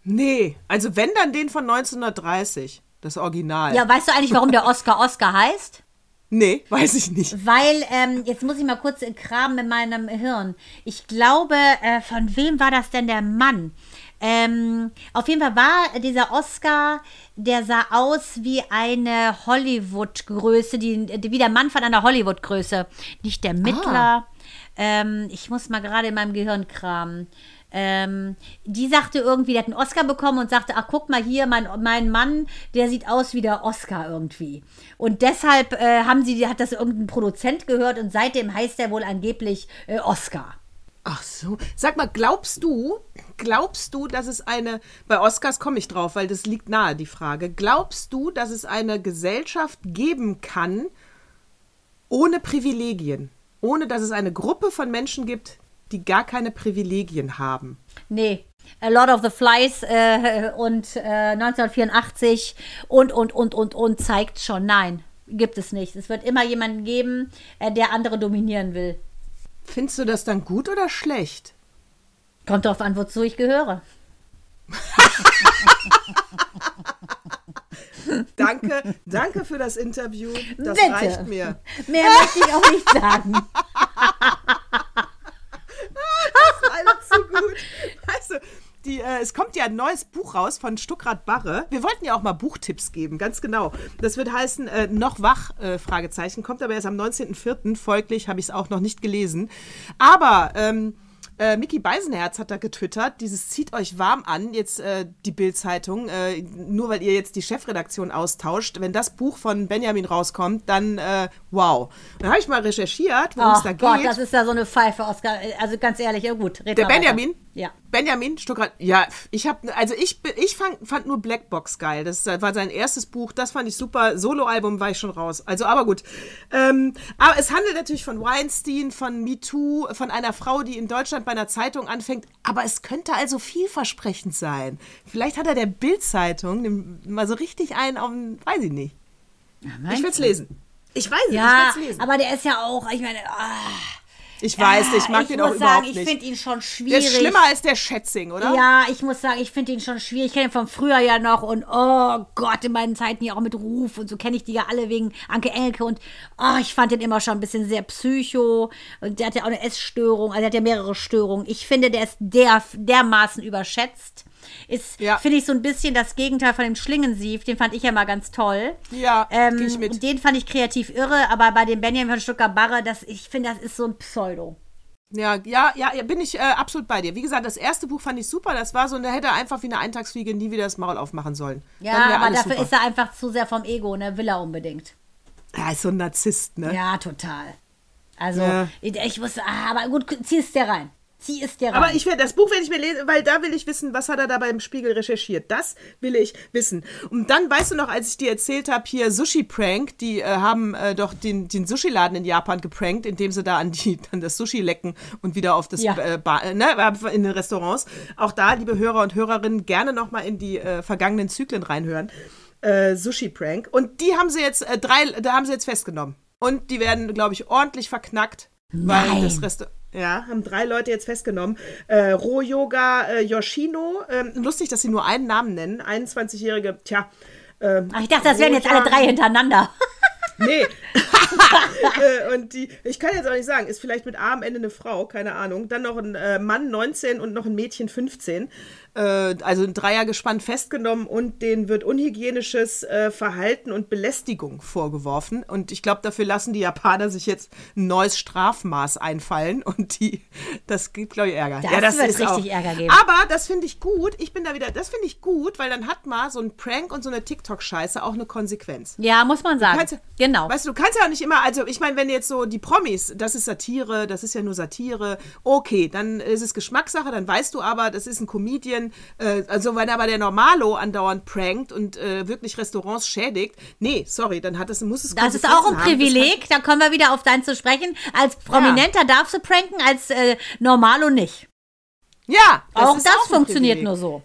[SPEAKER 1] Nee, also wenn dann den von 1930. Das Original.
[SPEAKER 2] Ja, weißt du eigentlich, warum der Oscar Oscar heißt?
[SPEAKER 1] Nee, weiß ich nicht.
[SPEAKER 2] Weil, ähm, jetzt muss ich mal kurz kramen in meinem Hirn. Ich glaube, äh, von wem war das denn der Mann? Ähm, auf jeden Fall war dieser Oscar, der sah aus wie eine Hollywood-Größe, wie der Mann von einer Hollywood-Größe. Nicht der Mittler. Ähm, ich muss mal gerade in meinem Gehirn kramen. Ähm, die sagte irgendwie, der hat einen Oscar bekommen und sagte, ach guck mal hier, mein, mein Mann, der sieht aus wie der Oscar irgendwie. Und deshalb äh, haben sie, hat das irgendein Produzent gehört und seitdem heißt er wohl angeblich äh, Oscar.
[SPEAKER 1] Ach so. Sag mal, glaubst du, glaubst du, dass es eine, bei Oscars komme ich drauf, weil das liegt nahe, die Frage. Glaubst du, dass es eine Gesellschaft geben kann ohne Privilegien? Ohne dass es eine Gruppe von Menschen gibt, die gar keine Privilegien haben?
[SPEAKER 2] Nee. A Lord of the Flies äh, und äh, 1984 und, und, und, und, und zeigt schon, nein, gibt es nicht. Es wird immer jemanden geben, äh, der andere dominieren will.
[SPEAKER 1] Findest du das dann gut oder schlecht?
[SPEAKER 2] Kommt drauf an, wozu ich gehöre.
[SPEAKER 1] Danke, danke für das Interview. Das
[SPEAKER 2] Bitte.
[SPEAKER 1] reicht mir.
[SPEAKER 2] Mehr möchte ich auch nicht sagen.
[SPEAKER 1] Alle zu gut. Weißt du, die, äh, es kommt ja ein neues Buch raus von Stuckrad Barre. Wir wollten ja auch mal Buchtipps geben, ganz genau. Das wird heißen, äh, noch wach, äh, Fragezeichen, kommt aber erst am 19.04. Folglich habe ich es auch noch nicht gelesen. Aber ähm, äh, Mickey Beisenherz hat da getwittert, dieses zieht euch warm an, jetzt äh, die Bild-Zeitung, äh, nur weil ihr jetzt die Chefredaktion austauscht. Wenn das Buch von Benjamin rauskommt, dann äh, wow. Dann habe ich mal recherchiert, worum es da
[SPEAKER 2] Gott,
[SPEAKER 1] geht.
[SPEAKER 2] das ist ja so eine Pfeife, Oscar. Also ganz ehrlich, ja gut.
[SPEAKER 1] Der
[SPEAKER 2] weiter.
[SPEAKER 1] Benjamin?
[SPEAKER 2] Ja.
[SPEAKER 1] Benjamin Stuckrad, ja, ich habe, also ich, ich fand, fand nur Blackbox geil. Das war sein erstes Buch, das fand ich super. Soloalbum war ich schon raus. Also, aber gut. Ähm, aber es handelt natürlich von Weinstein, von MeToo, von einer Frau, die in Deutschland bei einer Zeitung anfängt. Aber es könnte also vielversprechend sein. Vielleicht hat er der Bild-Zeitung mal so richtig einen auf den, weiß ich nicht. ich werde es lesen. Ich weiß es,
[SPEAKER 2] Ja,
[SPEAKER 1] ich werde es lesen.
[SPEAKER 2] aber der ist ja auch, ich meine, ah,
[SPEAKER 1] ich weiß, ich mag
[SPEAKER 2] ich
[SPEAKER 1] den
[SPEAKER 2] muss
[SPEAKER 1] auch
[SPEAKER 2] sagen,
[SPEAKER 1] überhaupt
[SPEAKER 2] ich
[SPEAKER 1] nicht.
[SPEAKER 2] finde ihn schon
[SPEAKER 1] der
[SPEAKER 2] schwierig.
[SPEAKER 1] ist schlimmer als der Schätzing, oder?
[SPEAKER 2] Ja, ich muss sagen, ich finde ihn schon schwierig. Ich kenne ihn von früher ja noch und oh Gott, in meinen Zeiten ja auch mit Ruf und so kenne ich die ja alle wegen Anke Engelke und oh, ich fand den immer schon ein bisschen sehr psycho und der hat ja auch eine Essstörung, also er hat ja mehrere Störungen. Ich finde, der ist der, dermaßen überschätzt. Ist,
[SPEAKER 1] Ja.
[SPEAKER 2] finde ich, so ein bisschen das Gegenteil von dem Schlingensief. Den fand ich ja mal ganz toll.
[SPEAKER 1] Ja,
[SPEAKER 2] ähm,
[SPEAKER 1] ich mit.
[SPEAKER 2] Den fand ich kreativ irre, aber bei dem Benjamin von Stuttgart-Barre, das, ich finde, das ist so ein Pseudo.
[SPEAKER 1] Ja, ja, ja, ja, bin ich äh, absolut bei dir. Wie gesagt, das erste Buch fand ich super. Das war so, und da hätte er einfach wie eine Eintagsfliege nie wieder das Maul aufmachen sollen.
[SPEAKER 2] Ja, aber dafür
[SPEAKER 1] super.
[SPEAKER 2] ist er einfach zu sehr vom Ego, ne? Will er unbedingt.
[SPEAKER 1] Er ist so ein Narzisst, ne?
[SPEAKER 2] Ja, total. Also,
[SPEAKER 1] Ja.
[SPEAKER 2] ich, muss, ah, aber gut, zieh es dir rein. Es dir rein.
[SPEAKER 1] Aber ich werde das Buch werde ich mir lesen, weil da will ich wissen, was hat er da beim Spiegel recherchiert. Das will ich wissen. Und dann weißt du noch, als ich dir erzählt habe, hier Sushi Prank, die äh, haben äh, doch den, den Sushi-Laden in Japan geprankt, indem sie da an die an das Sushi lecken und wieder auf das
[SPEAKER 2] Ja.
[SPEAKER 1] äh, Bar, äh, ne, in den Restaurants. Auch da, liebe Hörer und Hörerinnen, gerne noch mal in die äh, vergangenen Zyklen reinhören. Äh, Sushi Prank. Und die haben sie jetzt äh, drei, da haben sie jetzt festgenommen. Und die werden, glaube ich, ordentlich verknackt, weil
[SPEAKER 2] Nein.
[SPEAKER 1] das Restaurant ja, haben drei Leute jetzt festgenommen. Äh, Roh-Yoga äh, Yoshino. Ähm, lustig, dass sie nur einen Namen nennen. 21-jährige, tja. Ähm,
[SPEAKER 2] Ach, ich dachte, das wären jetzt alle drei hintereinander.
[SPEAKER 1] Nee. äh, und die, ich kann jetzt auch nicht sagen, ist vielleicht mit A am Ende eine Frau, keine Ahnung. Dann noch ein äh, Mann 19 und noch ein Mädchen 15. Äh, also ein Dreiergespann festgenommen und denen wird unhygienisches äh, Verhalten und Belästigung vorgeworfen. Und ich glaube, dafür lassen die Japaner sich jetzt ein neues Strafmaß einfallen und die, das gibt, glaube ich, Ärger.
[SPEAKER 2] Das wird richtig Ärger geben.
[SPEAKER 1] Aber das finde ich gut. Ich bin da wieder, das finde ich gut, weil dann hat mal so ein Prank und so eine TikTok-Scheiße auch eine Konsequenz.
[SPEAKER 2] Ja, muss man sagen.
[SPEAKER 1] Kannst,
[SPEAKER 2] genau.
[SPEAKER 1] Weißt du, du kannst ja auch nicht immer, also ich meine, wenn jetzt so die Promis, das ist Satire, das ist ja nur Satire, okay, dann ist es Geschmackssache, dann weißt du aber, das ist ein Comedian, äh, also wenn aber der Normalo andauernd prankt und äh, wirklich Restaurants schädigt, nee, sorry, dann hat das, muss es
[SPEAKER 2] Das ist auch ein
[SPEAKER 1] haben.
[SPEAKER 2] Privileg, da kommen wir wieder auf dein zu sprechen. Als Prominenter darfst du pranken, als äh, Normalo nicht.
[SPEAKER 1] Ja, das
[SPEAKER 2] auch das
[SPEAKER 1] auch
[SPEAKER 2] funktioniert nur so.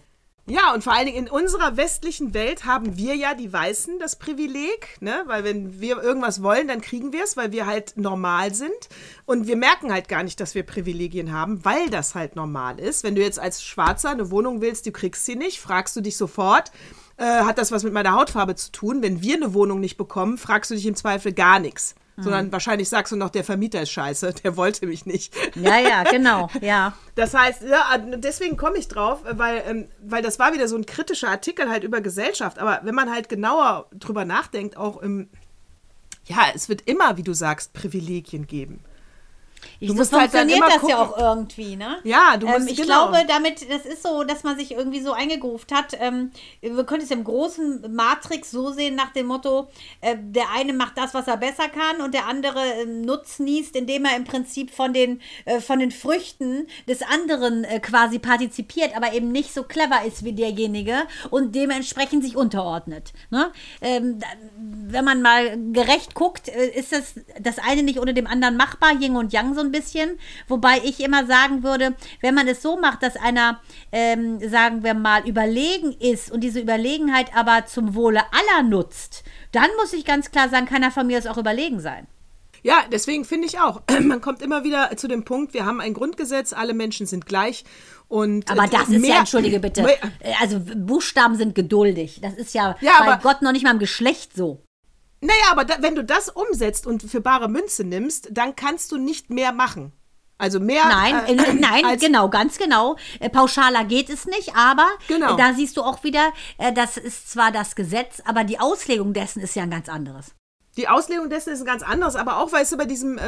[SPEAKER 1] Ja, und vor allen Dingen in unserer westlichen Welt haben wir ja die Weißen das Privileg, ne? Weil wenn wir irgendwas wollen, dann kriegen wir es, weil wir halt normal sind. Und wir merken halt gar nicht, dass wir Privilegien haben, weil das halt normal ist. Wenn du jetzt als Schwarzer eine Wohnung willst, du kriegst sie nicht, fragst du dich sofort, äh, hat das was mit meiner Hautfarbe zu tun? Wenn wir eine Wohnung nicht bekommen, fragst du dich im Zweifel gar nichts. Sondern wahrscheinlich sagst du noch, der Vermieter ist scheiße, der wollte mich nicht.
[SPEAKER 2] Ja, ja, genau. Ja.
[SPEAKER 1] Das heißt, ja, deswegen komme ich drauf, weil, ähm, weil das war wieder so ein kritischer Artikel halt über Gesellschaft. Aber wenn man halt genauer drüber nachdenkt, auch im, ja, es wird immer, wie du sagst, Privilegien geben.
[SPEAKER 2] Ich, so
[SPEAKER 1] musst halt
[SPEAKER 2] funktioniert
[SPEAKER 1] immer
[SPEAKER 2] das ja
[SPEAKER 1] gucken.
[SPEAKER 2] auch irgendwie, ne?
[SPEAKER 1] Ja, du
[SPEAKER 2] ähm,
[SPEAKER 1] musst-
[SPEAKER 2] Ich
[SPEAKER 1] genau.
[SPEAKER 2] glaube, damit, das ist so, dass man sich irgendwie so eingegruft hat. Ähm, wir können es im großen Matrix so sehen, nach dem Motto, äh, der eine macht das, was er besser kann und der andere ähm, nutznießt, indem er im Prinzip von den, äh, von den Früchten des anderen äh, quasi partizipiert, aber eben nicht so clever ist wie derjenige und dementsprechend sich unterordnet. Ne? Ähm, wenn man mal gerecht guckt, äh, ist das, das eine nicht ohne dem anderen machbar, Yin und Yang so ein bisschen. Wobei ich immer sagen würde, wenn man es so macht, dass einer, ähm, sagen wir mal, überlegen ist und diese Überlegenheit aber zum Wohle aller nutzt, dann muss ich ganz klar sagen, kann er von mir aus auch überlegen sein.
[SPEAKER 1] Ja, deswegen finde ich auch, man kommt immer wieder zu dem Punkt, wir haben ein Grundgesetz, alle Menschen sind gleich. Und
[SPEAKER 2] Aber
[SPEAKER 1] äh,
[SPEAKER 2] das ist
[SPEAKER 1] mehr-
[SPEAKER 2] ja, entschuldige bitte, äh, also Buchstaben sind geduldig. Das ist ja,
[SPEAKER 1] Ja,
[SPEAKER 2] bei Gott noch nicht mal im Geschlecht so.
[SPEAKER 1] Naja, aber da, wenn du das umsetzt und für bare Münze nimmst, dann kannst du nicht mehr machen. Also mehr.
[SPEAKER 2] Nein,
[SPEAKER 1] äh,
[SPEAKER 2] äh, nein, genau, ganz genau. Äh, Pauschaler geht es nicht, aber
[SPEAKER 1] Genau.
[SPEAKER 2] äh, da siehst du auch wieder, äh, das ist zwar das Gesetz, aber die Auslegung dessen ist ja ein ganz anderes.
[SPEAKER 1] Die Auslegung dessen ist ein ganz anderes, aber auch, weißt du, bei diesem.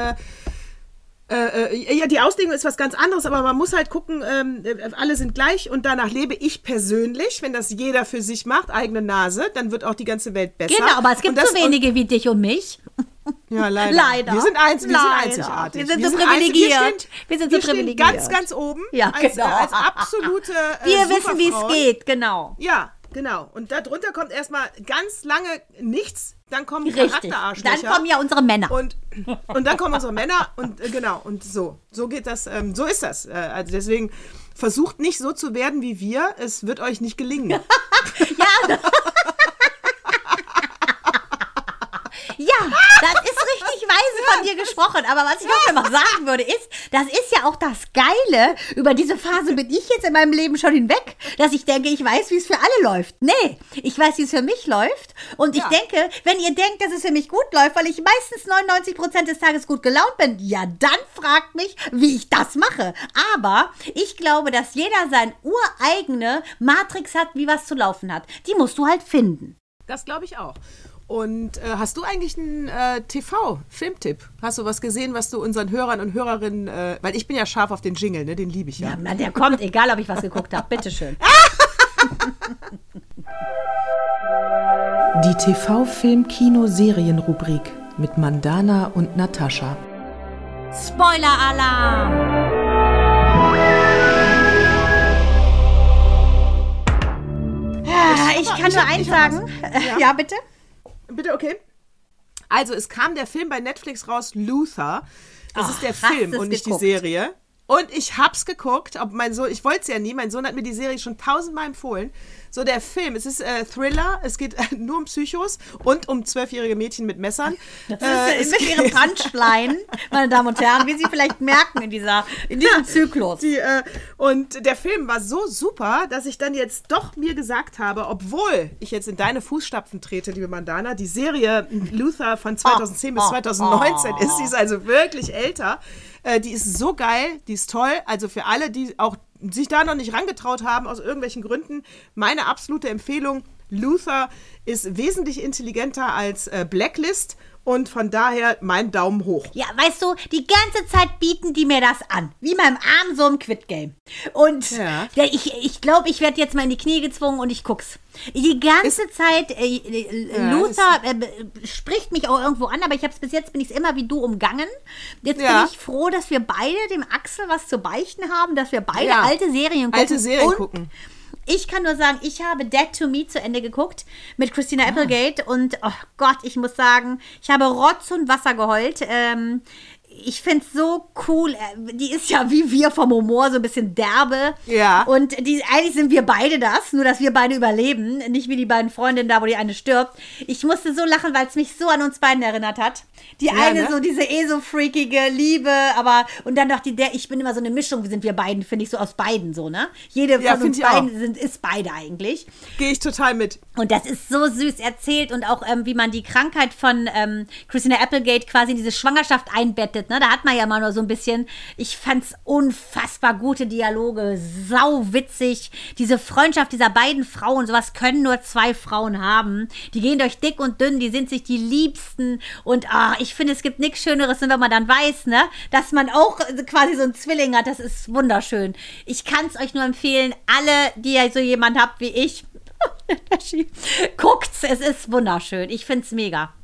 [SPEAKER 1] Äh, äh, ja, die Auslegung ist was ganz anderes, aber man muss halt gucken, ähm, äh, alle sind gleich und danach lebe ich persönlich. Wenn das jeder für sich macht, eigene Nase, dann wird auch die ganze Welt besser.
[SPEAKER 2] Genau, aber es gibt
[SPEAKER 1] das-
[SPEAKER 2] so wenige wie dich und mich.
[SPEAKER 1] Ja, leider.
[SPEAKER 2] Leider.
[SPEAKER 1] Wir sind, einz wir
[SPEAKER 2] Leider.
[SPEAKER 1] sind einzigartig.
[SPEAKER 2] Wir sind so privilegiert.
[SPEAKER 1] Wir, stehen,
[SPEAKER 2] Wir sind so
[SPEAKER 1] wir
[SPEAKER 2] privilegiert.
[SPEAKER 1] ganz, ganz oben.
[SPEAKER 2] Ja,
[SPEAKER 1] als,
[SPEAKER 2] genau.
[SPEAKER 1] als absolute. Äh,
[SPEAKER 2] Wir wissen, wie es geht, genau.
[SPEAKER 1] Ja, genau. Und darunter kommt erstmal ganz lange nichts. Dann kommen
[SPEAKER 2] Richtig.
[SPEAKER 1] Charakterarschlöcher.
[SPEAKER 2] Dann kommen ja unsere Männer.
[SPEAKER 1] Und, und dann kommen unsere Männer und äh, genau, und so. So geht das, ähm, so ist das. Äh, also deswegen versucht nicht so zu werden wie wir, es wird euch nicht gelingen.
[SPEAKER 2] Ja, das ist richtig weise von dir gesprochen. Aber was ich noch mal sagen würde, ist, das ist ja auch das Geile. Über diese Phase bin ich jetzt in meinem Leben schon hinweg, dass ich denke, ich weiß, wie es für alle läuft. Nee, ich weiß, wie es für mich läuft. Und ich
[SPEAKER 1] Ja.
[SPEAKER 2] denke, wenn ihr denkt, dass es für mich gut läuft, weil ich meistens 99 Prozent des Tages gut gelaunt bin, ja, dann fragt mich, wie ich das mache. Aber ich glaube, dass jeder sein ureigene Matrix hat, wie was zu laufen hat. Die musst du halt finden.
[SPEAKER 1] Das glaube ich auch. Und äh, hast du eigentlich einen äh, TV-Filmtipp? Hast du was gesehen, was du unseren Hörern und Hörerinnen, äh, weil ich bin ja scharf auf den Jingle, ne? den liebe ich ja.
[SPEAKER 2] Ja, na, der kommt, egal ob ich was geguckt habe. Bitteschön.
[SPEAKER 1] Die TV-Film-Kino-Serien-Rubrik mit Mandana und Natascha.
[SPEAKER 2] Spoiler-Alarm! Ah, Ich kann
[SPEAKER 1] ich
[SPEAKER 2] nur
[SPEAKER 1] hab-
[SPEAKER 2] eins sagen. Ja. bitte?
[SPEAKER 1] Bitte, okay. Also, es kam der Film bei Netflix raus, Luther. Das
[SPEAKER 2] Ach,
[SPEAKER 1] ist der Film und nicht
[SPEAKER 2] geguckt?
[SPEAKER 1] die Serie. Und ich hab's geguckt, ob mein Sohn, ich wollte es ja nie, mein Sohn hat mir die Serie schon tausendmal empfohlen. So der Film, es ist äh, Thriller, es geht äh, nur um Psychos und um zwölfjährige Mädchen mit Messern.
[SPEAKER 2] Das
[SPEAKER 1] Äh,
[SPEAKER 2] ist mit ihrem Punchline, meine Damen und Herren, wie Sie vielleicht merken in, dieser, in diesem Zyklus.
[SPEAKER 1] Die, äh, und der Film war so super, dass ich dann jetzt doch mir gesagt habe, obwohl ich jetzt in deine Fußstapfen trete, liebe Mandana, die Serie Luther von 2010 bis 2019 ist, die ist also wirklich älter. Äh, die ist so geil, die ist toll. Also für alle, die auch sich da noch nicht rangetraut haben, aus irgendwelchen Gründen, meine absolute Empfehlung. Luther ist wesentlich intelligenter als äh, Blacklist und von daher mein Daumen hoch.
[SPEAKER 2] Ja, weißt du, die ganze Zeit bieten die mir das an. Wie beim Arm so im Quit-Game. Und
[SPEAKER 1] Ja.
[SPEAKER 2] ich ich, glaube, ich werde jetzt mal in die Knie gezwungen und ich guck's. Die ganze Zeit, äh, äh, Luther äh, spricht mich auch irgendwo an, aber ich habe es bis jetzt, bin ich immer wie du umgangen. Jetzt
[SPEAKER 1] Ja.
[SPEAKER 2] bin ich froh, dass wir beide dem Axel was zu beichten haben, dass wir beide
[SPEAKER 1] Ja.
[SPEAKER 2] alte Serien gucken.
[SPEAKER 1] Alte Serien gucken.
[SPEAKER 2] Ich kann nur sagen, ich habe Dead to Me zu Ende geguckt mit Christina Applegate und oh Gott, ich muss sagen, ich habe Rotz und Wasser geheult. Ähm, ich finde es so cool. Äh, Die ist ja wie wir vom Humor, so ein bisschen derbe.
[SPEAKER 1] Ja.
[SPEAKER 2] Und die, eigentlich sind wir beide das, nur dass wir beide überleben. Nicht wie die beiden Freundinnen da, wo die eine stirbt. Ich musste so lachen, weil es mich so an uns beiden erinnert hat. Die eine
[SPEAKER 1] ne?
[SPEAKER 2] so diese eh so freakige Liebe, aber und dann noch die der, ich bin immer so eine Mischung, sind wir beiden, finde ich so aus beiden so, ne? Jede
[SPEAKER 1] Ja,
[SPEAKER 2] von uns
[SPEAKER 1] auch.
[SPEAKER 2] beiden sind, ist beide eigentlich.
[SPEAKER 1] Gehe ich total mit.
[SPEAKER 2] Und das ist so süß erzählt und auch, ähm, wie man die Krankheit von ähm, Christina Applegate quasi in diese Schwangerschaft einbettet, Ne? Da hat man ja mal nur so ein bisschen, ich fand's unfassbar gute Dialoge, sau witzig. Diese Freundschaft dieser beiden Frauen, sowas können nur zwei Frauen haben. Die gehen durch dick und dünn, die sind sich die Liebsten. Und ah, ich finde, es gibt nichts Schöneres, wenn man dann weiß, ne, dass man auch quasi so einen Zwilling hat. Das ist wunderschön. Ich kann's euch nur empfehlen, alle, die ihr so jemand habt wie ich, guckt's, es ist wunderschön. Ich find's mega.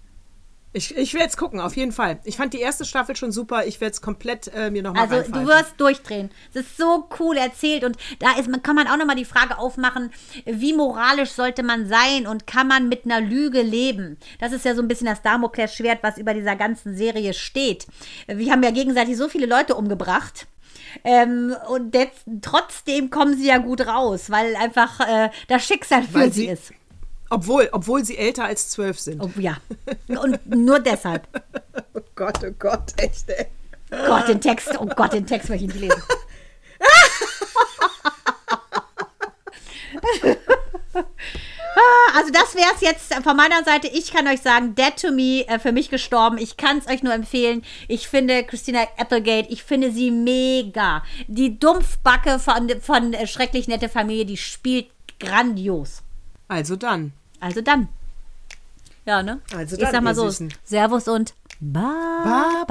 [SPEAKER 1] Ich, ich werde es gucken, auf jeden Fall. Ich fand die erste Staffel schon super. Ich werde es komplett äh, mir nochmal
[SPEAKER 2] Also du wirst durchdrehen. Es ist so cool erzählt und da ist, man, kann man auch nochmal die Frage aufmachen, wie moralisch sollte man sein und kann man mit einer Lüge leben? Das ist ja so ein bisschen das Damoklesschwert, was über dieser ganzen Serie steht. Wir haben ja gegenseitig so viele Leute umgebracht. Ähm, und jetzt, trotzdem kommen sie ja gut raus, weil einfach äh, das Schicksal für
[SPEAKER 1] Weil
[SPEAKER 2] sie,
[SPEAKER 1] sie-
[SPEAKER 2] ist.
[SPEAKER 1] Obwohl, obwohl sie älter als zwölf sind.
[SPEAKER 2] Oh, ja. Und nur deshalb.
[SPEAKER 1] Oh Gott, oh Gott, echt, ey.
[SPEAKER 2] Gott, den Text, oh Gott, den Text möchte ich nicht lesen. Ah, Also das wäre es jetzt von meiner Seite. Ich kann euch sagen, Dead to Me, äh, für mich gestorben. Ich kann es euch nur empfehlen. Ich finde Christina Applegate, ich finde sie mega. Die Dumpfbacke von, von äh, Schrecklich Nette Familie, die spielt grandios.
[SPEAKER 1] Also dann.
[SPEAKER 2] Also dann. Ja, ne?
[SPEAKER 1] Also
[SPEAKER 2] ich
[SPEAKER 1] dann,
[SPEAKER 2] sag mal so,
[SPEAKER 1] Süßen.
[SPEAKER 2] Servus und Baba.